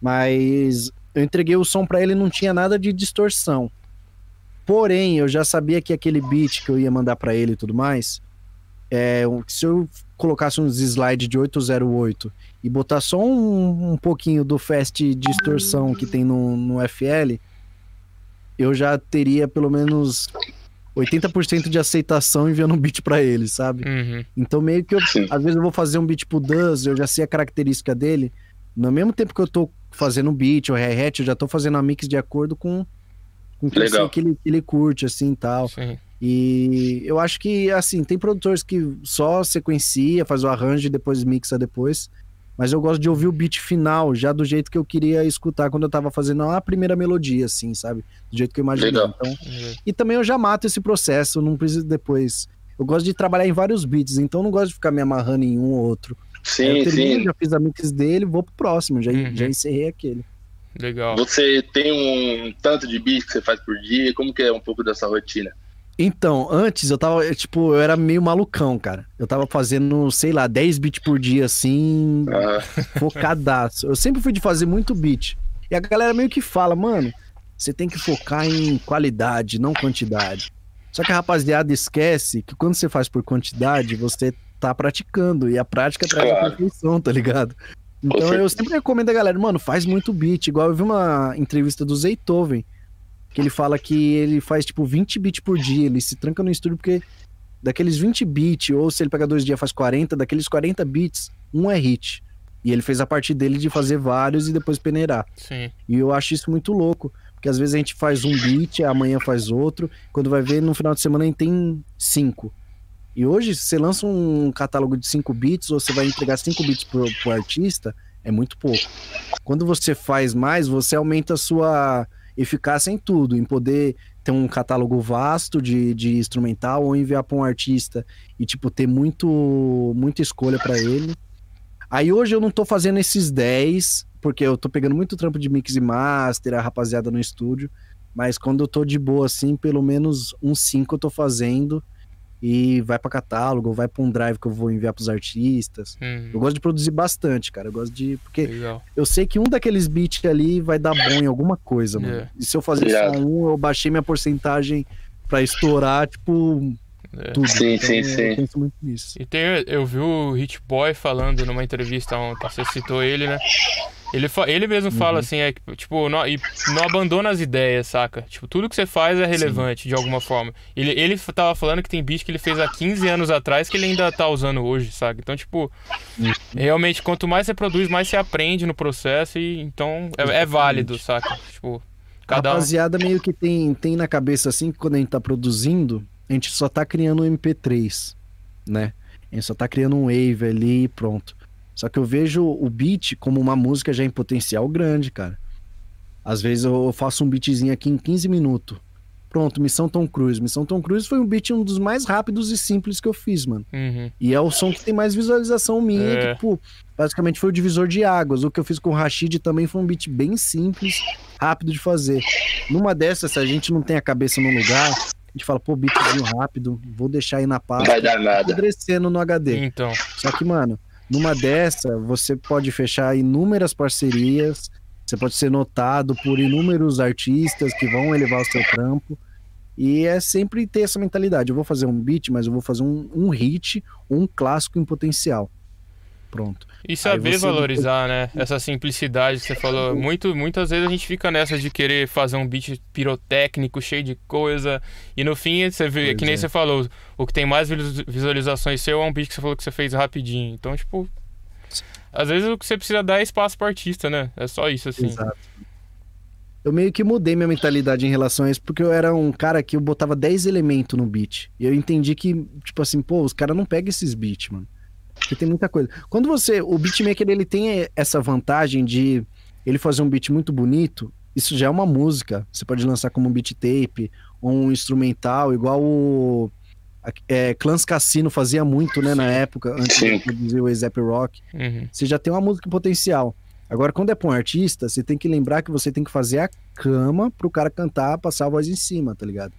Mas eu entreguei o som para ele e não tinha nada de distorção. Porém, eu já sabia que aquele beat que eu ia mandar para ele e tudo mais, é, se eu colocasse uns slides de 808 e botar só um, um pouquinho do fast distorção que tem no, no FL, eu já teria pelo menos 80% de aceitação enviando um beat para ele, sabe? Uhum. Então meio que eu, às vezes eu vou fazer um beat pro Duz, eu já sei a característica dele, no mesmo tempo que eu tô fazendo um beat ou hi-hat, eu já tô fazendo a mix de acordo com, com o que, que ele, que ele curte, assim, tal. Sim. E eu acho que, assim, tem produtores que só sequencia, faz o arranjo e depois mixa depois. Mas eu gosto de ouvir o beat final, já do jeito que eu queria escutar quando eu tava fazendo a primeira melodia, assim, sabe? Do jeito que eu imaginei. Legal. Então, uhum. E também eu já mato esse processo, não preciso depois. Eu gosto de trabalhar em vários beats, então não gosto de ficar me amarrando em um ou outro. Sim, termino, sim. Já fiz a mix dele, vou pro próximo, já, uhum. já encerrei aquele. Legal. Você tem um tanto de beats que você faz por dia? Como que é um pouco dessa rotina? Então, antes eu tava, tipo, eu era meio malucão, cara. Eu tava fazendo, sei lá, 10 beats por dia, assim, ah. focadaço. Eu sempre fui de fazer muito beat. E a galera meio que fala, mano, você tem que focar em qualidade, não quantidade. Só que a rapaziada esquece que quando você faz por quantidade, você tá praticando. E a prática traz claro. a perfeição, tá ligado? Então eu sempre recomendo a galera, mano, faz muito beat. Igual eu vi uma entrevista do Zaytoven que ele fala que ele faz tipo 20 bits por dia, ele se tranca no estúdio porque daqueles 20 bits, ou se ele pega dois dias faz 40, daqueles 40 bits, um é hit. E ele fez a parte dele de fazer vários e depois peneirar. Sim. E eu acho isso muito louco, porque às vezes a gente faz um beat, amanhã faz outro, quando vai ver no final de semana a gente tem cinco. E hoje, se você lança um catálogo de 5 bits, ou você vai entregar 5 bits pro, pro artista, é muito pouco. Quando você faz mais, você aumenta a sua eficácia em tudo, em poder ter um catálogo vasto de, de instrumental ou enviar para um artista e tipo ter muito muita escolha para ele. Aí hoje eu não tô fazendo esses 10, porque eu tô pegando muito trampo de mix e master, a rapaziada no estúdio, mas quando eu tô de boa assim, pelo menos uns 5 eu tô fazendo e vai para catálogo, vai para um drive que eu vou enviar para os artistas. Uhum. Eu gosto de produzir bastante, cara. Eu gosto de porque Legal. eu sei que um daqueles beats ali vai dar bom em alguma coisa, mano. Yeah. É. E se eu fazer yeah. só um, eu baixei minha porcentagem para estourar, tipo, é. Tudo. Sim, então, sim, sim. penso muito nisso. E tem, eu vi o Hit Boy falando numa entrevista ontem, você citou ele, né? Ele, ele mesmo fala uhum. assim, é tipo, não, e não abandona as ideias, saca? Tipo, tudo que você faz é relevante Sim. de alguma forma. Ele, ele tava falando que tem beat que ele fez há 15 anos atrás que ele ainda tá usando hoje, saca? Então, tipo, uhum. realmente, quanto mais você produz, mais você aprende no processo e então é, é válido, saca? Tipo, cada A rapaziada meio que tem, tem na cabeça assim que quando a gente tá produzindo, a gente só tá criando um MP3, né? A gente só tá criando um wave ali e pronto. Só que eu vejo o beat como uma música já em potencial grande, cara. Às vezes eu faço um beatzinho aqui em 15 minutos. Pronto, Missão Tom Cruise. Missão Tom Cruise foi um beat um dos mais rápidos e simples que eu fiz, mano. Uhum. E é o som que tem mais visualização minha, é. que, pô, basicamente foi o divisor de águas. O que eu fiz com o Rashid também foi um beat bem simples, rápido de fazer. Numa dessas, se a gente não tem a cabeça no lugar, a gente fala, pô, beatzinho rápido, vou deixar aí na pasta. Vai dar nada. Apodrecendo no HD. Então. Só que, mano, numa dessa, você pode fechar inúmeras parcerias, você pode ser notado por inúmeros artistas que vão elevar o seu trampo. E é sempre ter essa mentalidade. Eu vou fazer um beat, mas eu vou fazer um, um hit, um clássico em potencial. Pronto. E saber valorizar, né? Essa simplicidade que você falou. Muito, muitas vezes a gente fica nessa de querer fazer um beat pirotécnico, cheio de coisa. E no fim, você vê, pois que nem é. você falou, o que tem mais visualizações seu é um beat que você falou que você fez rapidinho. Então, tipo. Às vezes o que você precisa dar é espaço pro artista, né? É só isso, assim. Exato. Eu meio que mudei minha mentalidade em relação a isso, porque eu era um cara que eu botava 10 elementos no beat. E eu entendi que, tipo assim, pô, os caras não pegam esses beats, mano. Porque tem muita coisa. Quando você. O beatmaker ele tem essa vantagem de ele fazer um beat muito bonito. Isso já é uma música. Você pode lançar como um beat tape um instrumental, igual o é, Clans Cassino fazia muito, né, na época, antes Sim. de produzir o ASAP Rock. Uhum. Você já tem uma música potencial. Agora, quando é pra um artista, você tem que lembrar que você tem que fazer a cama pro cara cantar, passar a voz em cima, tá ligado?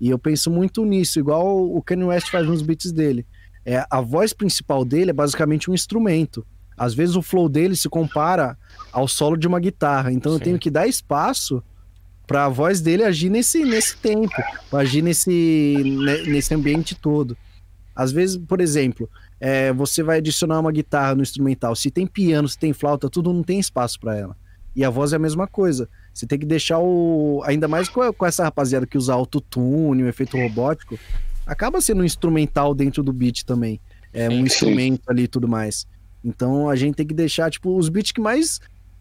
E eu penso muito nisso, igual o Kanye West faz nos beats dele. É, a voz principal dele é basicamente um instrumento. Às vezes o flow dele se compara ao solo de uma guitarra. Então Sim. eu tenho que dar espaço para a voz dele agir nesse, nesse tempo, agir nesse, nesse ambiente todo. Às vezes, por exemplo, é, você vai adicionar uma guitarra no instrumental. Se tem piano, se tem flauta, tudo não tem espaço para ela. E a voz é a mesma coisa. Você tem que deixar o. Ainda mais com, com essa rapaziada que usa autotune, o efeito robótico, acaba sendo um instrumental dentro do beat também. É um instrumento ali e tudo mais. Então a gente tem que deixar, tipo, os beats que mais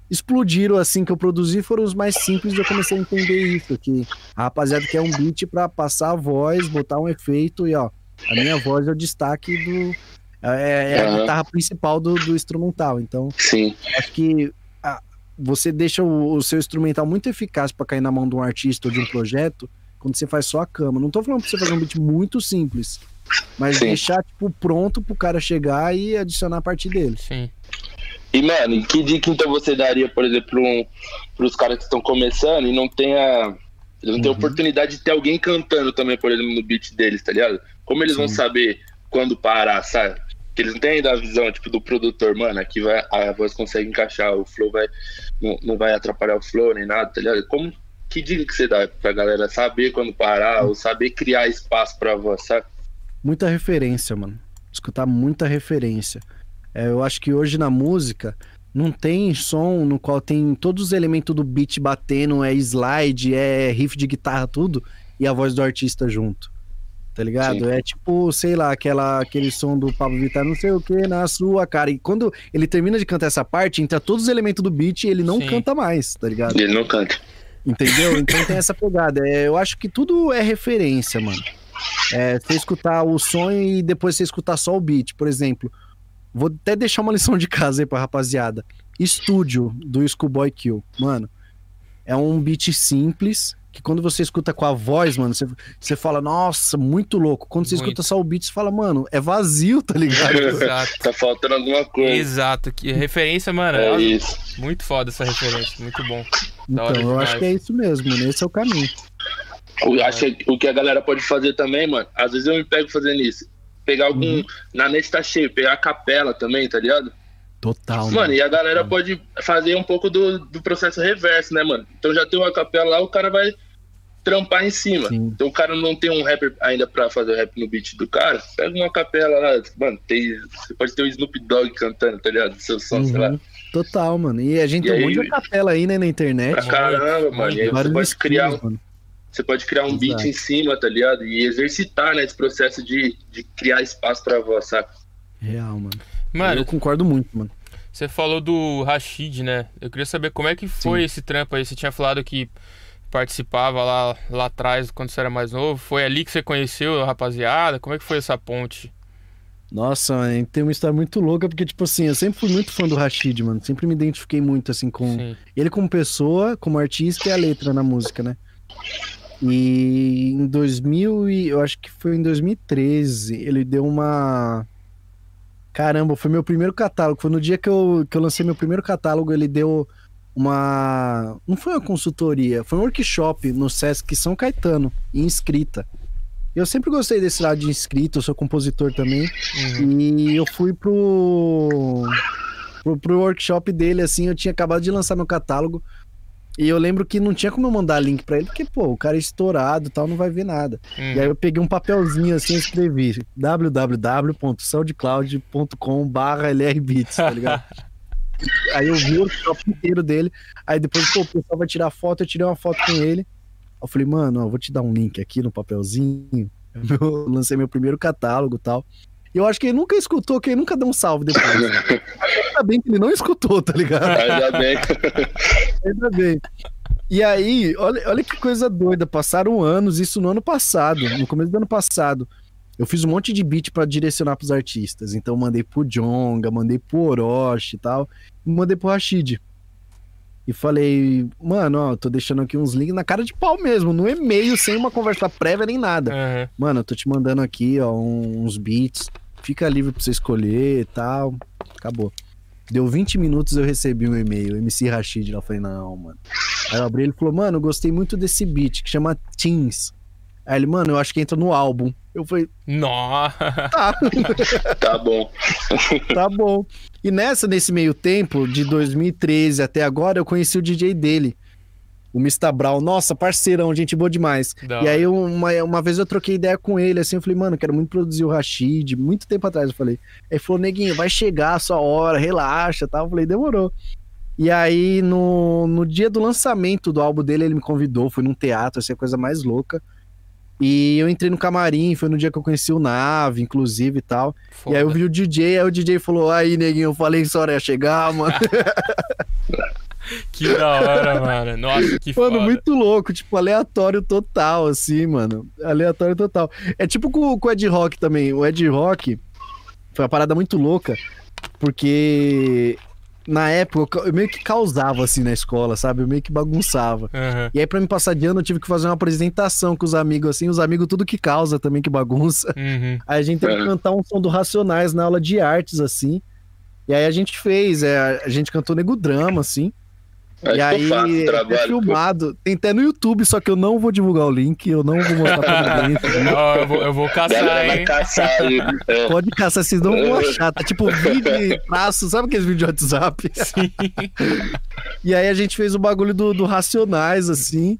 explodiram assim que eu produzi foram os mais simples e eu comecei a entender isso. Que a rapaziada quer um beat para passar a voz, botar um efeito e ó, a minha voz é o destaque do. É, é a uhum. guitarra principal do, do instrumental. Então, Sim. acho que você deixa o, o, seu instrumental muito eficaz para cair na mão de um artista ou de um projeto quando você faz só a cama. Não tô falando pra você fazer um beat muito simples, mas Sim. deixar tipo pronto pro cara chegar e adicionar a partir dele. Sim. E, mano, que dica então você daria, por exemplo, um, pros caras que estão começando e não tem a. Eles não têm uhum. oportunidade de ter alguém cantando também, por exemplo, no beat deles, tá ligado? Como eles Sim. vão saber quando parar, sabe? que eles não têm ainda a visão, tipo, do produtor, mano, aqui vai, a voz consegue encaixar, o flow vai, não, não vai atrapalhar o flow nem nada, tá ligado? Como, que dica que você dá pra galera saber quando parar, ou saber criar espaço pra voz, sabe? Muita referência, mano. Escutar muita referência. É, eu acho que hoje na música não tem som no qual tem todos os elementos do beat batendo, é slide, é riff de guitarra, tudo, e a voz do artista junto tá ligado? Sim. É tipo, sei lá, aquela, aquele som do Pablo Vittar, não sei o que, na sua cara. E quando ele termina de cantar essa parte, entra todos os elementos do beat e ele não Sim. canta mais, tá ligado? Ele não canta. Entendeu? Então tem essa pegada. É, eu acho que tudo é referência, mano. É, você escutar o som e depois você escutar só o beat. Por exemplo, vou até deixar uma lição de casa aí pra rapaziada. Estúdio do Schoolboy Kill. Mano, é um beat simples, que quando você escuta com a voz, mano, você, você fala, nossa, muito louco. Quando você muito. escuta só o beat, você fala, mano, é vazio, tá ligado? Exato. tá faltando alguma coisa. Exato. Que referência, mano. É, é isso. Muito foda essa referência, muito bom. Então, eu acho que é isso mesmo, mano. Esse é o caminho. Eu acho que o que a galera pode fazer também, mano, às vezes eu me pego fazendo isso. Pegar algum. Uhum. Na net tá cheio, pegar a capela também, tá ligado? Total. Mano, mano, e a galera mano. pode fazer um pouco do, do processo reverso, né, mano? Então já tem uma capela lá, o cara vai trampar em cima. Sim. Então o cara não tem um rapper ainda pra fazer o rap no beat do cara, pega uma capela lá, mano, tem, você pode ter o Snoop Dogg cantando, tá ligado? Seu som, uhum. sei lá. Uhum. Total, mano. E a gente e tem aí, um monte de capela aí, né, na internet. Pra caramba, mano. E aí você pode criar um, Você pode criar um Exato. beat em cima, tá ligado? E exercitar, né, esse processo de, de criar espaço pra voz, saca? Real, mano. Mano, eu concordo muito, mano. Você falou do Rashid, né? Eu queria saber como é que foi Sim. esse trampo aí. Você tinha falado que participava lá, lá atrás, quando você era mais novo. Foi ali que você conheceu a rapaziada? Como é que foi essa ponte? Nossa, tem uma história muito louca, porque, tipo assim, eu sempre fui muito fã do Rashid, mano. Sempre me identifiquei muito, assim, com Sim. ele como pessoa, como artista e a letra na música, né? E em 2000, e eu acho que foi em 2013, ele deu uma Caramba, foi meu primeiro catálogo. Foi no dia que eu, que eu lancei meu primeiro catálogo, ele deu uma. Não foi uma consultoria, foi um workshop no Sesc São Caetano, em inscrita. Eu sempre gostei desse lado de inscrito, eu sou compositor também. Uhum. E eu fui pro, pro, pro workshop dele, assim, eu tinha acabado de lançar meu catálogo. E eu lembro que não tinha como eu mandar link para ele, porque, pô, o cara é estourado tal, não vai ver nada. Hum. E aí eu peguei um papelzinho assim e escrevi www.soundcloud.com barra lrbits, tá ligado? aí eu vi o workshop inteiro dele, aí depois, pô, o pessoal vai tirar foto, eu tirei uma foto com ele. Eu falei, mano, ó, vou te dar um link aqui no papelzinho. Eu lancei meu primeiro catálogo e tal. Eu acho que ele nunca escutou, que ele nunca deu um salve depois. Ainda bem que ele não escutou, tá ligado? Ainda bem. Ainda bem. E aí, olha, olha que coisa doida. Passaram anos, isso no ano passado, no começo do ano passado. Eu fiz um monte de beat para direcionar pros artistas. Então mandei pro Jonga, mandei pro Orochi e tal. E mandei pro Rashid. E falei, mano, ó, tô deixando aqui uns links na cara de pau mesmo, no e-mail, sem uma conversa prévia nem nada. Aham. Mano, eu tô te mandando aqui, ó, uns beats. Fica livre pra você escolher e tal. Acabou. Deu 20 minutos eu recebi um e-mail, MC Rashid. Eu falei, não, mano. Aí eu abri ele falou, mano, eu gostei muito desse beat que chama Teens. Aí ele, mano, eu acho que entra no álbum. Eu falei, Nossa. tá, Tá bom. tá bom. E nessa, nesse meio tempo, de 2013 até agora, eu conheci o DJ dele. O Mr. Brown. Nossa, parceirão, gente boa demais. Da E aí, uma, uma vez eu troquei ideia com ele, assim, eu falei, mano, eu quero muito produzir o Rashid, muito tempo atrás eu falei. Aí ele falou, neguinho, vai chegar a sua hora, relaxa, tal. Eu falei, demorou. E aí, no, no dia do lançamento do álbum dele, ele me convidou, fui num teatro, assim, a coisa mais louca. E eu entrei no camarim, foi no dia que eu conheci o Nave, inclusive, e tal. E aí eu Foda. vi o DJ, aí o DJ falou, aí, neguinho, eu falei que hora ia chegar, mano. Que da hora, mano. Nossa, que Mano, foda. muito louco, tipo, aleatório total, assim, mano. Aleatório total. É tipo com, com o Ed Rock também. O Ed Rock foi uma parada muito louca, porque na época eu meio que causava, assim, na escola, sabe? Eu meio que bagunçava. Aham. E aí, pra me passar de ano, eu tive que fazer uma apresentação com os amigos, assim, os amigos tudo que causa também, que bagunça. Uhum. Aí a gente teve que É. cantar um som do Racionais na aula de artes, assim. E aí a gente fez, é, a gente cantou Nego Drama, assim. Aí e aí fácil é filmado. Tem até no YouTube, só que eu não vou divulgar o link, eu não vou mostrar pra ninguém. Ó, eu, vou, eu vou caçar, Galera hein? caçar aí. É. Pode caçar, vocês não vão achar. Tá tipo vídeo e traço, sabe aqueles vídeos de WhatsApp? Sim. E aí a gente fez o bagulho do, do Racionais, assim.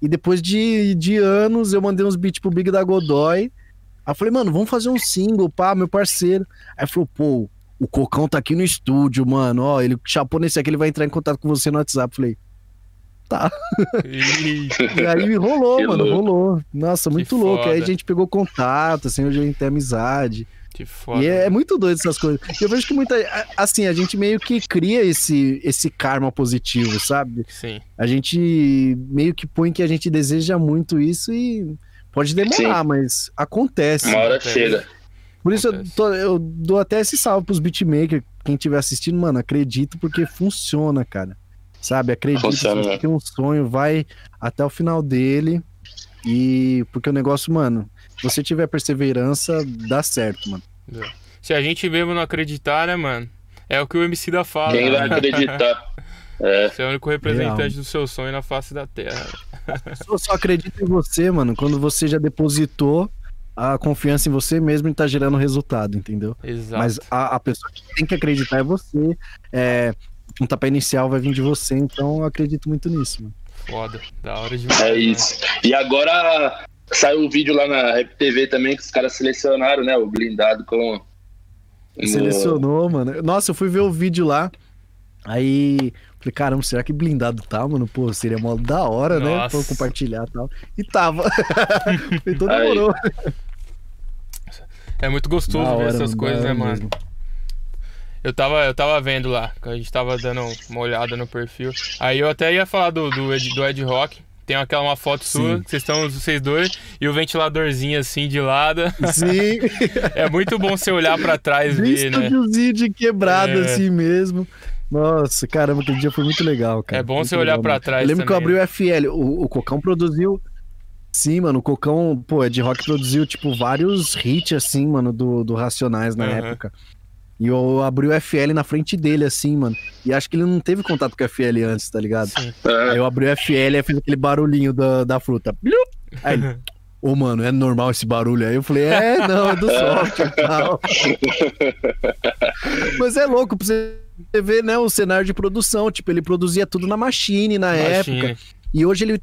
E depois de, de anos, eu mandei uns beats pro Big da Godoy. Aí eu falei, mano, vamos fazer um single, pá, meu parceiro. Aí falou, pô, o Cocão tá aqui no estúdio, mano. Ó, ele chapou nesse aqui, ele vai entrar em contato com você no WhatsApp. Falei, Eita. E aí rolou, Que mano, louco. rolou. Nossa, muito Que louco. Aí a gente pegou contato, assim, hoje a gente tem amizade. Que foda. E é, é muito doido essas coisas. Eu vejo que muita. Assim, a gente meio que cria esse, esse karma positivo, sabe? Sim. A gente meio que põe que a gente deseja muito isso e pode demorar, mas acontece. Uma hora Acontece. chega. Por isso eu, tô- eu dou até esse salve pros beatmakers, quem estiver assistindo, mano, acredito porque funciona, cara. Sabe? Acredito, Funciona, você né? tem um sonho, vai até o final dele. E porque o negócio, mano, se você tiver perseverança, dá certo, mano. Se a gente mesmo não acreditar, né, mano? É o que o MC da fala. Quem vai acreditar? É. Você é o único representante Real. do seu sonho na face da terra. Eu só acredito em você, mano, quando você já depositou a confiança em você mesmo e tá gerando resultado, entendeu? Exato. Mas a, a pessoa que tem que acreditar é você. É, o pontapé inicial vai vir de você, então eu acredito muito nisso, mano. Foda. Da hora demais. É né? isso. E agora saiu o vídeo lá na Rap TV também que os caras selecionaram, né? O blindado com. no- Selecionou, mano. Nossa, eu fui ver o vídeo lá. Aí, falei, caramba, será que blindado tá, mano? Pô, seria mó da hora, né? Nossa. Pra eu compartilhar e tal. E tava. então Aí. É muito gostoso Da ver hora, essas coisas, né, mano? mesmo. Eu tava, eu tava vendo lá, a gente tava dando uma olhada no perfil. Aí eu até ia falar do, do, Ed, do Ed Rock. Tem aquela uma foto sua, vocês estão vocês dois, e o ventiladorzinho assim de lado. Sim, É muito bom você olhar pra trás e ver, né? de quebrado É. assim mesmo. Nossa, caramba, aquele dia foi muito legal, cara. É bom Muito você olhar legal mesmo. trás Eu lembro que eu abri também. o FL, o, o Cocão produziu. Sim, mano, o Cocão, pô, Ed Rock produziu, tipo, vários hits, assim, mano, do, do Racionais na Aham. época. E eu abri o FL na frente dele, assim, mano. E acho que ele não teve contato com o FL antes, tá ligado? Sim. É. Aí eu abri o FL e fiz aquele barulhinho da, da fruta. Aí ele, ô, mano, é normal esse barulho aí? Eu falei, é, não, é do software e tal. Mas é louco pra você ver, né, o cenário de produção. Tipo, ele produzia tudo na Machine na época. E hoje ele.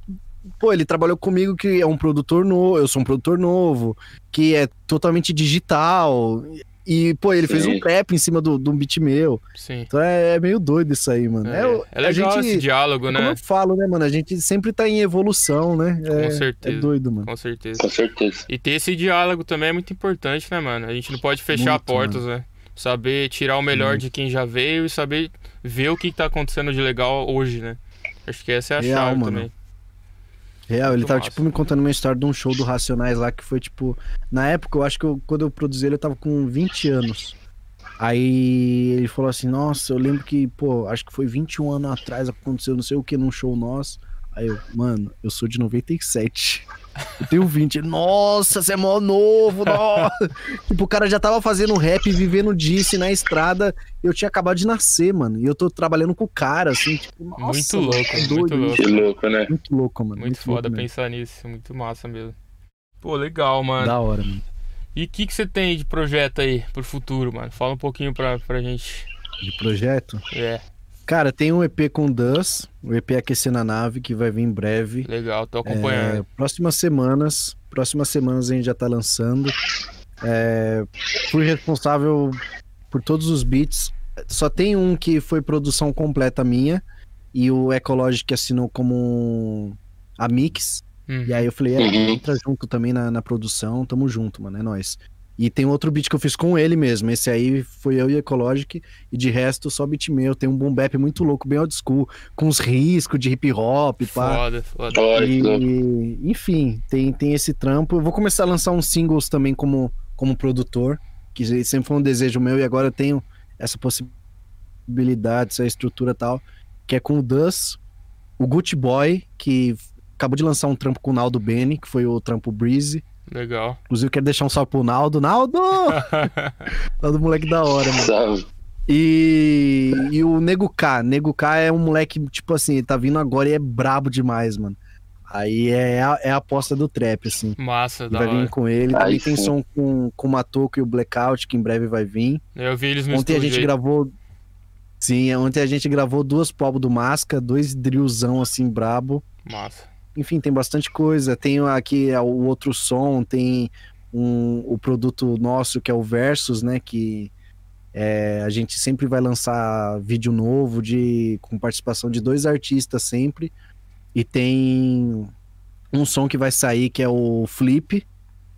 Pô, ele trabalhou comigo que é um produtor novo, eu sou um produtor novo, que é totalmente digital. E, pô, ele fez Sim. um trap em cima do, do beat meu. Sim. Então é, é meio doido isso aí, mano. É, o- é legal a gente, esse diálogo, Como né? eu falo, né, mano? A gente sempre tá em evolução, né? Com É, certeza. é doido, mano. Com certeza. Com certeza. E ter esse diálogo também é muito importante, né, mano? A gente não pode fechar Muito, portas, né? Saber tirar o melhor Muito. de quem já veio e saber ver o que tá acontecendo de legal hoje, né? Acho que essa é a Real, chave mano. também. Real, ele tava, massa. tipo, me contando uma história de um show do Racionais lá que foi, tipo. Na época, eu acho que eu- quando eu produzi ele, eu tava com 20 anos. Aí ele falou assim: Nossa, eu lembro que, pô, acho que foi 21 anos atrás aconteceu não sei o que num show nosso. Aí eu, mano, eu sou de 97. Eu tenho 20. Nossa, você é mó novo, nossa. tipo, o cara já tava fazendo rap, vivendo disso na estrada. Eu tinha acabado de nascer, mano. E eu tô trabalhando com o cara, assim, tipo, nossa, Muito louco, que muito louco. Que louco, né? Muito louco, mano. Muito, foda louco mesmo. pensar nisso, muito massa mesmo. Pô, legal, mano. Da hora, mano. E o que, que você tem de projeto aí pro futuro, mano? Fala um pouquinho pra, pra gente. De projeto. É, Cara, tem um EP com Dus, o EP Aquecendo a Nave, que vai vir em breve. legal, tô É, acompanhando. próximas semanas, próximas semanas a gente já tá lançando. É, fui responsável por todos os beats. Só tem um que foi produção completa minha e o Ecologic assinou como a mix. Uhum. E aí eu falei, é, Uhum. entra junto também na, na produção, tamo junto, mano, é nóis. E tem outro beat que eu fiz com ele mesmo. Esse aí foi eu e Ecologic. E de resto, só beat meu. Tem um boom bap muito louco, bem old school, com uns riscos de hip hop, pá. Foda, foda. E, enfim, tem, tem esse trampo. Eu vou começar a lançar uns singles também como, como produtor, que sempre foi um desejo meu e agora eu tenho essa possibilidade, essa estrutura e tal, que é com o Dus, o Gucci Boy, que acabou de lançar um trampo com o Naldo Bene, que foi o trampo Breezy. Legal. Inclusive, eu quero deixar um salve pro Naldo. Naldo! Naldo, moleque da hora, mano. Salve. E, e o Nego K. Nego K é um moleque, tipo assim, ele tá vindo agora e é brabo demais, mano. Aí é a, é a aposta do trap, assim. Massa, da vai vir com ele. Aí Também tem som com, com o Matoco e o Blackout, que em breve vai vir. Eu vi eles no Ontem a gente aí. gravou. Sim, ontem a gente gravou duas pop do Masca, dois drillzão assim brabo. Massa. Enfim, tem bastante coisa. Tem aqui é, o outro som, tem um, o produto nosso que é o Versus, né? Que é, a gente sempre vai lançar vídeo novo de com participação de dois artistas sempre. E tem um som que vai sair que é o Flip,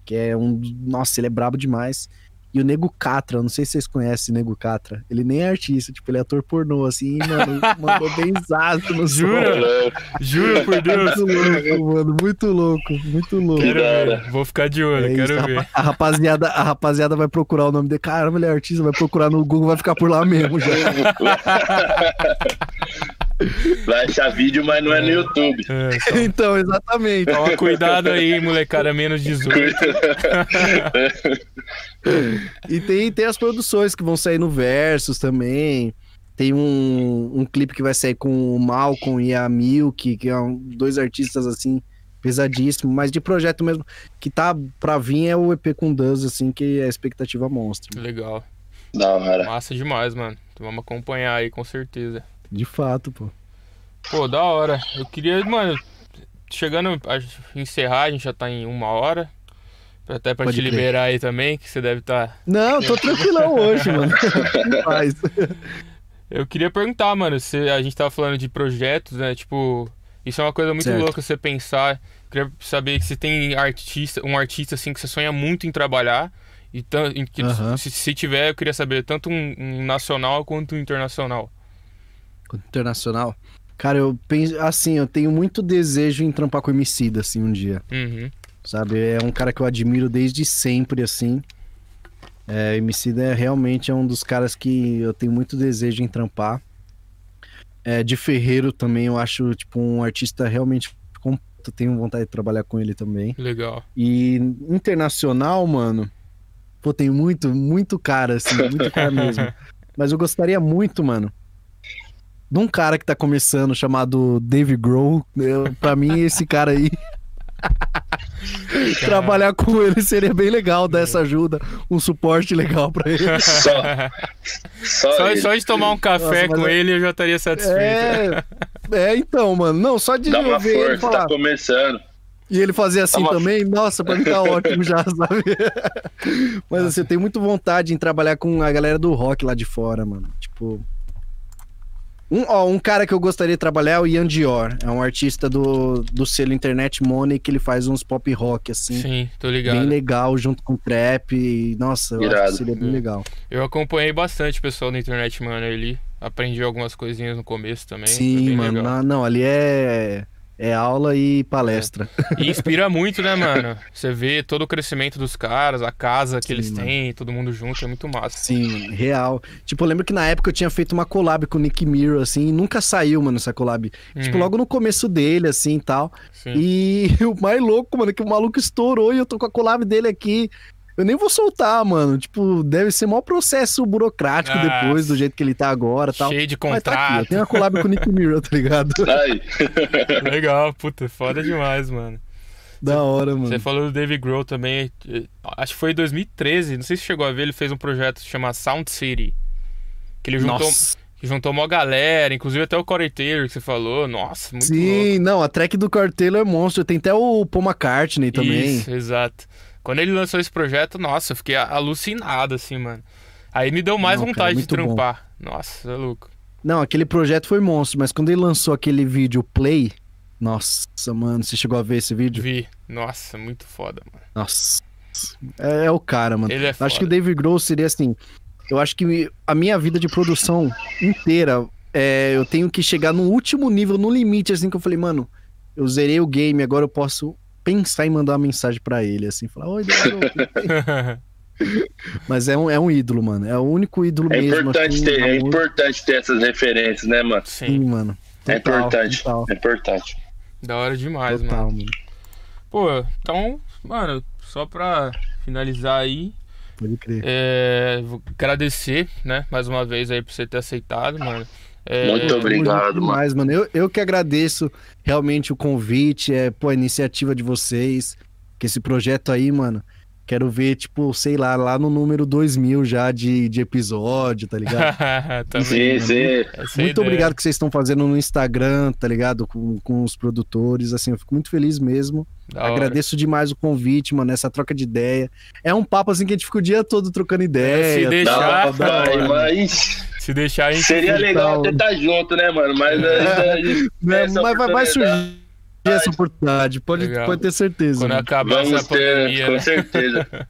que é um. Nossa, ele é brabo demais. E o Nego Catra, eu não sei se vocês conhecem o Nego Catra. Ele nem é artista, tipo, ele é ator pornô, assim, mano, mandou bem exato no. Jura? Jura por Deus? Muito louco, mano, muito louco, muito louco. Quero ver. Vou ficar de olho, É isso, quero a, ver. a rapaziada, a rapaziada vai procurar o nome dele. Caramba, ele é artista, vai procurar no Google, vai ficar por lá mesmo já. Vai achar vídeo, mas não é no YouTube. É, então, Então, exatamente. toma cuidado aí, molecada menos 18. E tem, tem as produções que vão sair no Versus também. Tem um, um clipe que vai sair com o Malcolm e a Milk, que são dois artistas assim, pesadíssimos, mas de projeto mesmo. Que tá pra vir é o EP com Duz, assim, que é a expectativa monstra. Legal. Da hora. Massa demais, mano. Vamos acompanhar aí, com certeza. De fato, pô. Pô, da hora. Eu queria, mano, chegando a encerrar, a gente já tá em uma hora. Até pra Pode te crer. liberar aí também, que você deve estar. Tá... Não, tô tranquilão hoje, mano. Mas, Eu queria perguntar, mano, se a gente tava falando de projetos, né? Tipo, isso é uma coisa muito Certo. louca você pensar. Eu queria saber se tem artista, um artista assim que você sonha muito em trabalhar. E se, se tiver, eu queria saber tanto um, um nacional quanto um internacional. Internacional. Cara, eu penso assim, eu tenho muito desejo em trampar com o Emicida, assim, um dia. Uhum. Sabe? É um cara que eu admiro desde sempre, assim. É, Emicida é realmente é um dos caras que eu tenho muito desejo em trampar. É, de Ferreiro também, eu acho, tipo, um artista realmente completo. Tenho vontade de trabalhar com ele também. Legal. E internacional, mano, pô, tem muito, muito cara, assim, muito cara mesmo. Mas eu gostaria muito, mano, de um cara que tá começando, chamado Dave Grohl. Pra mim, esse cara aí. Trabalhar com ele seria bem legal, dar essa ajuda, um suporte legal pra ele. Só, só, Só, ele. só de tomar um café Nossa, com é- ele eu já estaria satisfeito. É, é, então, mano. Não, só de Dá uma ver ele força, falar. tá começando. E ele fazer assim Tá uma- também, nossa, pra mim tá ótimo já, sabe? Mas assim, eu tenho muito vontade em trabalhar com a galera do rock lá de fora, mano. Tipo. Um, ó, um cara que eu gostaria de trabalhar é o Ian Dior. É um artista do, do selo Internet Money que ele faz uns pop rock, assim. Sim, tô Bem ligado. legal, junto com trap. E, nossa, eu acho Irado. que seria bem Hum. legal. Eu acompanhei bastante o pessoal da internet, mano, ali. Aprendi algumas coisinhas no começo também. Sim, bem mano. não, ali é. É aula e palestra. E inspira muito, né, mano? Você vê todo o crescimento dos caras, a casa que Sim, eles mano. têm, todo mundo junto, é muito massa. Sim, real. Tipo, eu lembro que na época eu tinha feito uma collab com o Nick Mirror, assim, e nunca saiu, mano, essa collab. Tipo, Uhum, logo no começo dele, assim, e tal. sim. E o mais louco, mano, é que o maluco estourou e eu tô com a collab dele aqui. Eu nem vou soltar, mano. Tipo, deve ser maior processo burocrático Ah, depois do jeito que ele tá agora tal. Cheio de Mas tá aqui, contrato. tenho uma collab com o Nick Mirror, tá ligado? Aí. Legal, puta, foda demais, mano. da hora, Você mano. falou do Dave Grohl também. eh, Acho que foi em 2013. Não sei se chegou a ver. Ele fez um projeto que chama Sound City. Que ele juntou, Nossa. que juntou uma galera, inclusive até o Corey Taylor que você falou. Nossa, muito louco. Sim, não, a track do Cartelo é monstro. Tem até o Paul McCartney também. Isso, exato. Quando ele lançou esse projeto, nossa, eu fiquei alucinado, assim, mano. Aí me deu mais Não, cara, vontade de muito bom. trampar. Nossa, é louco. Não, aquele projeto foi monstro, mas quando ele lançou aquele vídeo Play, nossa, mano, você chegou a ver esse vídeo? Vi. Nossa, muito foda, mano. Nossa. É, é o cara, mano. Ele é foda. Acho que o Dave Grohl seria assim. Eu acho que a minha vida de produção inteira, é, eu tenho que chegar no último nível, no limite, assim, que eu falei, mano, eu zerei o game, agora eu posso pensar em mandar uma mensagem pra ele, assim, falar, oi, Dave Grohl. tudo bem?" Mas é um, é um ídolo, mano. É o único ídolo É mesmo. importante, assim, ter, é importante ter essas referências, né, mano? Sim, Sim, mano. É Total, importante. total, É importante. da hora demais, total, mano. mano. Pô, então, mano, só pra finalizar aí, Pode crer. é, vou agradecer, né, mais uma vez aí por você ter aceitado, mano. É, Muito obrigado, junto demais, mano. Eu, eu que agradeço realmente o convite, é, pô, a iniciativa de vocês. Que esse projeto aí, mano, quero ver, tipo, sei lá, lá no número 2000 já de, de episódio, tá ligado? Também. Sim, sim. é muito obrigado que vocês estão fazendo no Instagram, tá ligado? Com, com os produtores, assim, eu fico muito feliz mesmo. Da hora. Agradeço demais o convite, mano, essa troca de ideia. É um papo, assim, que a gente fica o dia todo trocando ideia. se deixar- hora. mas Se deixar a gente seria legal até estar junto, né, mano? Mas É. a gente- Né, essa mas vai, vai surgir essa oportunidade, pode, Legal. pode ter certeza. quando mano. acabar essa Vamos ter, pandemia, com né? certeza.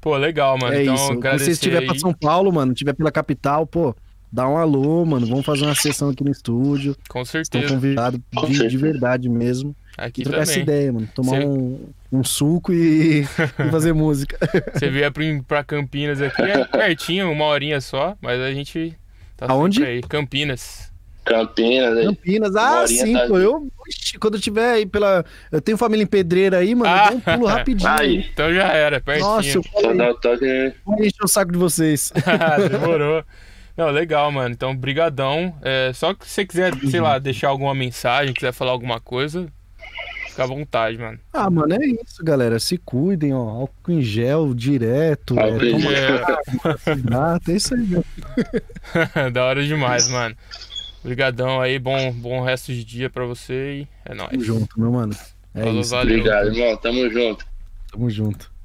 Pô, legal, mano. É então, isso. Quando agradecer você estiver aí. pra São Paulo, mano, estiver pela capital, pô, dá um alô, mano. Vamos fazer uma sessão aqui no estúdio. Com Estão certeza. convidados Com de, de verdade mesmo. Aqui E trocar essa também. ideia, mano. Tomar Você- um, um suco e, e fazer música. Você vier pra, pra Campinas aqui, é pertinho, uma horinha só, mas a gente tá Aonde? sempre aí. Campinas. Campinas, aí. Campinas, ah, sim, tá pô. Eu, quando eu tiver aí pela. Eu tenho família em pedreira aí, mano. Ah. Eu dou um pulo rapidinho. Aí, Então já era, pertinho. Nossa, eu falei, toque. vou encher o saco de vocês. Demorou. Não, legal, mano. Então, brigadão. É, só que se você quiser, sei lá, deixar alguma mensagem, quiser falar alguma coisa, fica à vontade, mano. Ah, mano, é isso, galera. Se cuidem, ó. Álcool em gel direto. Álcool é, toma É, é isso aí, meu. da hora demais, mano. Brigadão aí, bom, bom resto de dia pra você e é nóis. Tamo junto, meu mano. É Falou, isso. valeu. Obrigado, irmão. Tamo junto. Tamo junto.